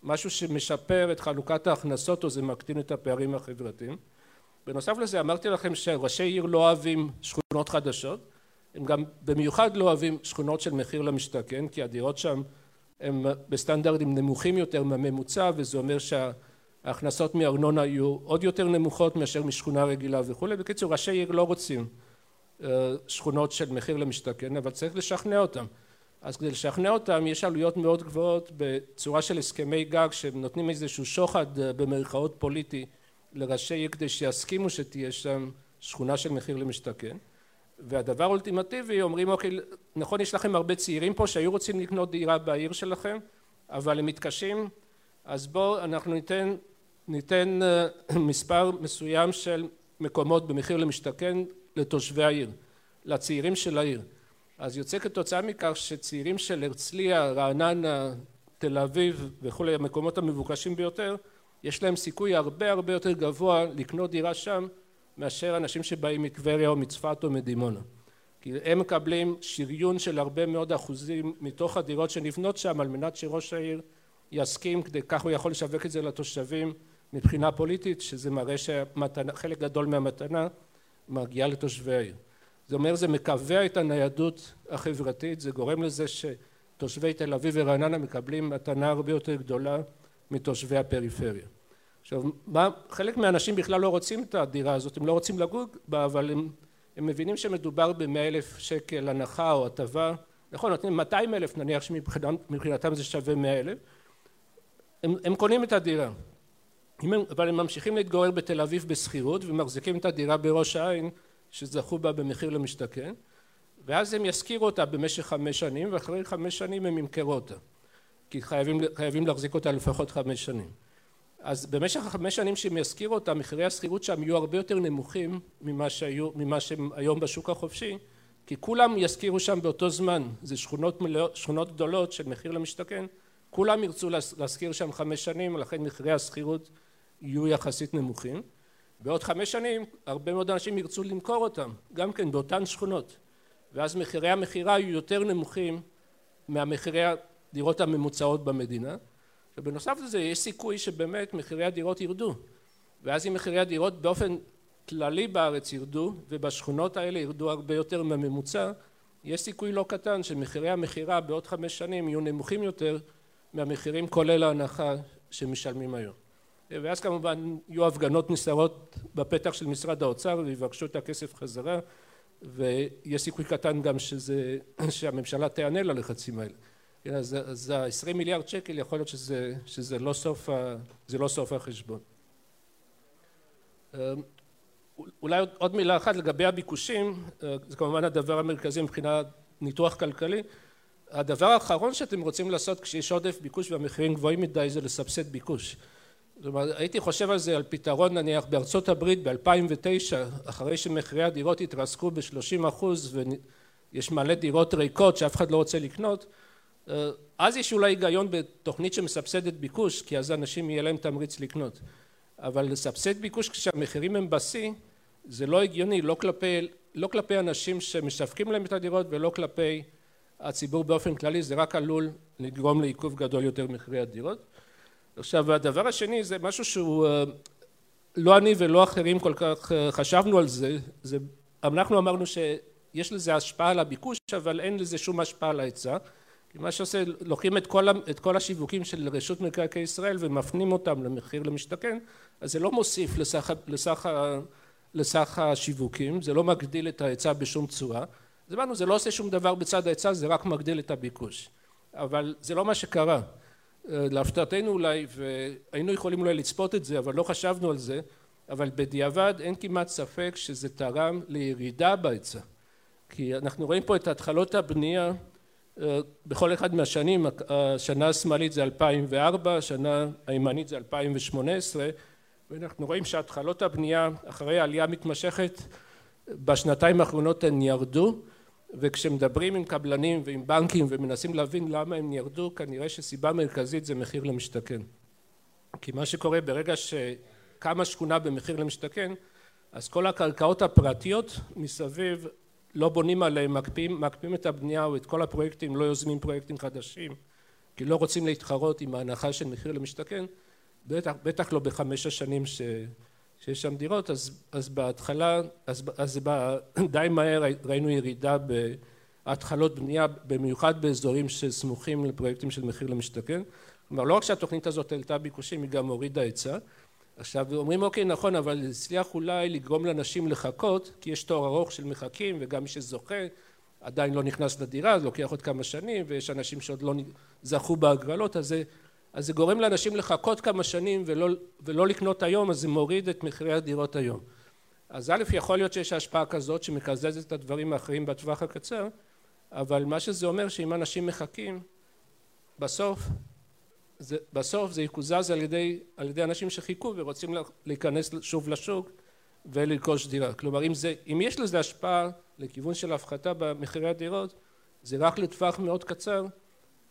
משהו שמשפר את חלוקת ההכנסות או זה מקטין את הפערים החברתיים. בנוסף לזה אמרתי לכם שראשי עיר לא אוהבים שכונות חדשות הם גם במיוחד לא אוהבים שכונות של מחיר למשתכן כי הדירות שם הם בסטנדרטים נמוכים יותר מהממוצע וזה אומר שההכנסות מארנונה יהיו עוד יותר נמוכות מאשר משכונה רגילה וכולי. בקיצור ראשי עיר לא רוצים אה, שכונות של מחיר למשתכן אבל צריך לשכנע אותם אז כדי לשכנע אותם יש עלויות מאוד גבוהות בצורה של הסכמי גג שנותנים איזשהו שוחד אה, במרכאות פוליטי לראשי עיר כדי שיסכימו שתהיה שם שכונה של מחיר למשתכן. והדבר האולטימטיבי אומרים אוקיי נכון יש לכם הרבה צעירים פה שהיו רוצים לקנות דירה בעיר שלכם אבל הם מתקשים אז בואו אנחנו ניתן ניתן אה, [CLEARS THROAT] מספר מסוים של מקומות במחיר למשתכן לתושבי העיר לצעירים של העיר אז יוצא כתוצאה מכך שצעירים של הרצליה רעננה תל אביב וכולי המקומות המבוקשים ביותר יש להם סיכוי הרבה הרבה יותר גבוה לקנות דירה שם מאשר אנשים שבאים מטבריה או מצפת או מדימונה. כי הם מקבלים שריון של הרבה מאוד אחוזים מתוך הדירות שנבנות שם על מנת שראש העיר יסכים כדי כך הוא יכול לשווק את זה לתושבים מבחינה פוליטית שזה מראה שחלק גדול מהמתנה מגיעה לתושבי העיר זה אומר זה מקבע את הניידות החברתית זה גורם לזה שתושבי תל אביב ורעננה מקבלים מתנה הרבה יותר גדולה מתושבי הפריפריה. עכשיו מה חלק מהאנשים בכלל לא רוצים את הדירה הזאת הם לא רוצים לגור בה אבל הם, הם מבינים שמדובר במאה אלף שקל הנחה או הטבה. נכון נותנים 200 אלף נניח שמבחינתם זה שווה מאה אלף. הם, הם קונים את הדירה. הם, אבל הם ממשיכים להתגורר בתל אביב בשכירות ומחזיקים את הדירה בראש העין שזכו בה במחיר למשתכן ואז הם ישכירו אותה במשך חמש שנים ואחרי חמש שנים הם ימכרו אותה כי חייבים, חייבים להחזיק אותה לפחות חמש שנים. אז במשך החמש שנים שהם ישכירו אותה מחירי השכירות שם יהיו הרבה יותר נמוכים ממה שהיו ממה שהם היום בשוק החופשי כי כולם ישכירו שם באותו זמן. זה שכונות, מלא, שכונות גדולות של מחיר למשתכן. כולם ירצו להשכיר שם חמש שנים לכן מחירי השכירות יהיו יחסית נמוכים בעוד חמש שנים הרבה מאוד אנשים ירצו למכור אותם גם כן באותן שכונות. ואז מחירי המכירה יהיו יותר נמוכים מהמחירי הדירות הממוצעות במדינה. ובנוסף לזה יש סיכוי שבאמת מחירי הדירות ירדו. ואז אם מחירי הדירות באופן כללי בארץ ירדו ובשכונות האלה ירדו הרבה יותר מהממוצע יש סיכוי לא קטן שמחירי המכירה בעוד חמש שנים יהיו נמוכים יותר מהמחירים כולל ההנחה שמשלמים היום ואז כמובן יהיו הפגנות נסערות בפתח של משרד האוצר ויבקשו את הכסף חזרה ויש סיכוי קטן גם שזה [CLEARS THROAT] שהממשלה תיענה ללחצים האלה כן, אז, אז ה-20 מיליארד שקל יכול להיות שזה, שזה לא סוף, ה, זה לא סוף החשבון. אמ, אולי עוד, עוד מילה אחת לגבי הביקושים, אה, זה כמובן הדבר המרכזי מבחינת ניתוח כלכלי. הדבר האחרון שאתם רוצים לעשות כשיש עודף ביקוש והמחירים גבוהים מדי זה לסבסד ביקוש. זאת אומרת הייתי חושב על זה על פתרון נניח בארצות הברית ב-2009 אחרי שמחירי הדירות התרסקו ב-30 אחוז ויש מלא דירות ריקות שאף אחד לא רוצה לקנות אה, אז יש אולי היגיון בתוכנית שמסבסדת ביקוש כי אז אנשים יהיה להם תמריץ לקנות אבל לסבסד ביקוש כשהמחירים הם בשיא זה לא הגיוני לא כלפי לא כלפי אנשים שמשווקים להם את הדירות ולא כלפי הציבור באופן כללי זה רק עלול לגרום לעיכוב גדול יותר במחירי הדירות. עכשיו הדבר השני זה משהו שהוא לא אני ולא אחרים כל כך חשבנו על זה, זה אנחנו אמרנו שיש לזה השפעה על הביקוש אבל אין לזה שום השפעה על ההיצע. כי מה שעושה לוקחים את כל, את כל השיווקים של רשות מקרקעי ישראל ומפנים אותם למחיר למשתכן אז זה לא מוסיף לסך, לסך, לסך השיווקים זה לא מגדיל את ההיצע בשום צורה. אז אמרנו זה לא עושה שום דבר בצד ההיצע זה רק מגדיל את הביקוש. אבל זה לא מה שקרה להפתעתנו אולי והיינו יכולים אולי לצפות את זה אבל לא חשבנו על זה אבל בדיעבד אין כמעט ספק שזה תרם לירידה בהיצע. כי אנחנו רואים פה את התחלות הבנייה בכל אחד מהשנים השנה השמאלית זה 2004 השנה הימנית זה 2018 ואנחנו רואים שהתחלות הבנייה אחרי העלייה מתמשכת בשנתיים האחרונות הן ירדו וכשמדברים עם קבלנים ועם בנקים ומנסים להבין למה הם ירדו כנראה שסיבה מרכזית זה מחיר למשתכן. כי מה שקורה ברגע שקמה שכונה במחיר למשתכן אז כל הקרקעות הפרטיות מסביב לא בונים עליהם מקפיאים, מקפיאים את הבנייה או את כל הפרויקטים לא יוזמים פרויקטים חדשים כי לא רוצים להתחרות עם ההנחה של מחיר למשתכן בטח, בטח לא בחמש השנים ש, שיש שם דירות אז, אז בהתחלה אז, אז [COUGHS] די מהר ראינו ירידה בהתחלות בנייה במיוחד באזורים שסמוכים לפרויקטים של מחיר למשתכן. כלומר לא רק שהתוכנית הזאת העלתה ביקושים היא גם הורידה היצע. עכשיו אומרים אוקיי נכון אבל הצליח אולי לגרום לאנשים לחכות כי יש תור ארוך של מחכים וגם מי שזוכה עדיין לא נכנס לדירה זה לוקח עוד כמה שנים ויש אנשים שעוד לא זכו בהגרלות אז זה אז זה גורם לאנשים לחכות כמה שנים ולא, ולא לקנות היום אז זה מוריד את מחירי הדירות היום. אז א' יכול להיות שיש השפעה כזאת שמקזזת את הדברים האחרים בטווח הקצר אבל מה שזה אומר שאם אנשים מחכים בסוף זה, בסוף זה יקוזז על ידי, על ידי אנשים שחיכו ורוצים להיכנס שוב לשוק ולרכוש דירה. כלומר אם, זה, אם יש לזה השפעה לכיוון של הפחתה במחירי הדירות זה רק לטווח מאוד קצר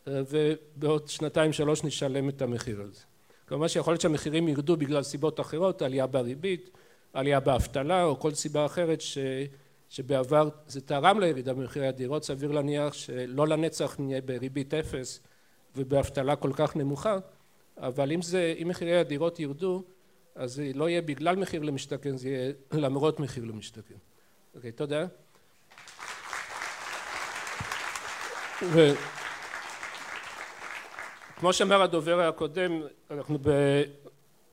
ובעוד שנתיים שלוש נשלם את המחיר הזה. כמובן שיכול להיות שהמחירים ירדו בגלל סיבות אחרות עלייה בריבית עלייה באבטלה או כל סיבה אחרת ש, שבעבר זה תרם לירידה במחירי הדירות סביר להניח שלא לנצח נהיה בריבית אפס ובאבטלה כל כך נמוכה אבל אם זה אם מחירי הדירות ירדו אז זה לא יהיה בגלל מחיר למשתכן זה יהיה למרות מחיר למשתכן. אוקיי תודה כמו שאמר הדובר הקודם אנחנו ב...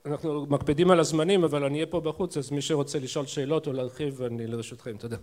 אנחנו מקפידים על הזמנים אבל אני אהיה פה בחוץ אז מי שרוצה לשאול שאלות או להרחיב אני לרשותכם. תודה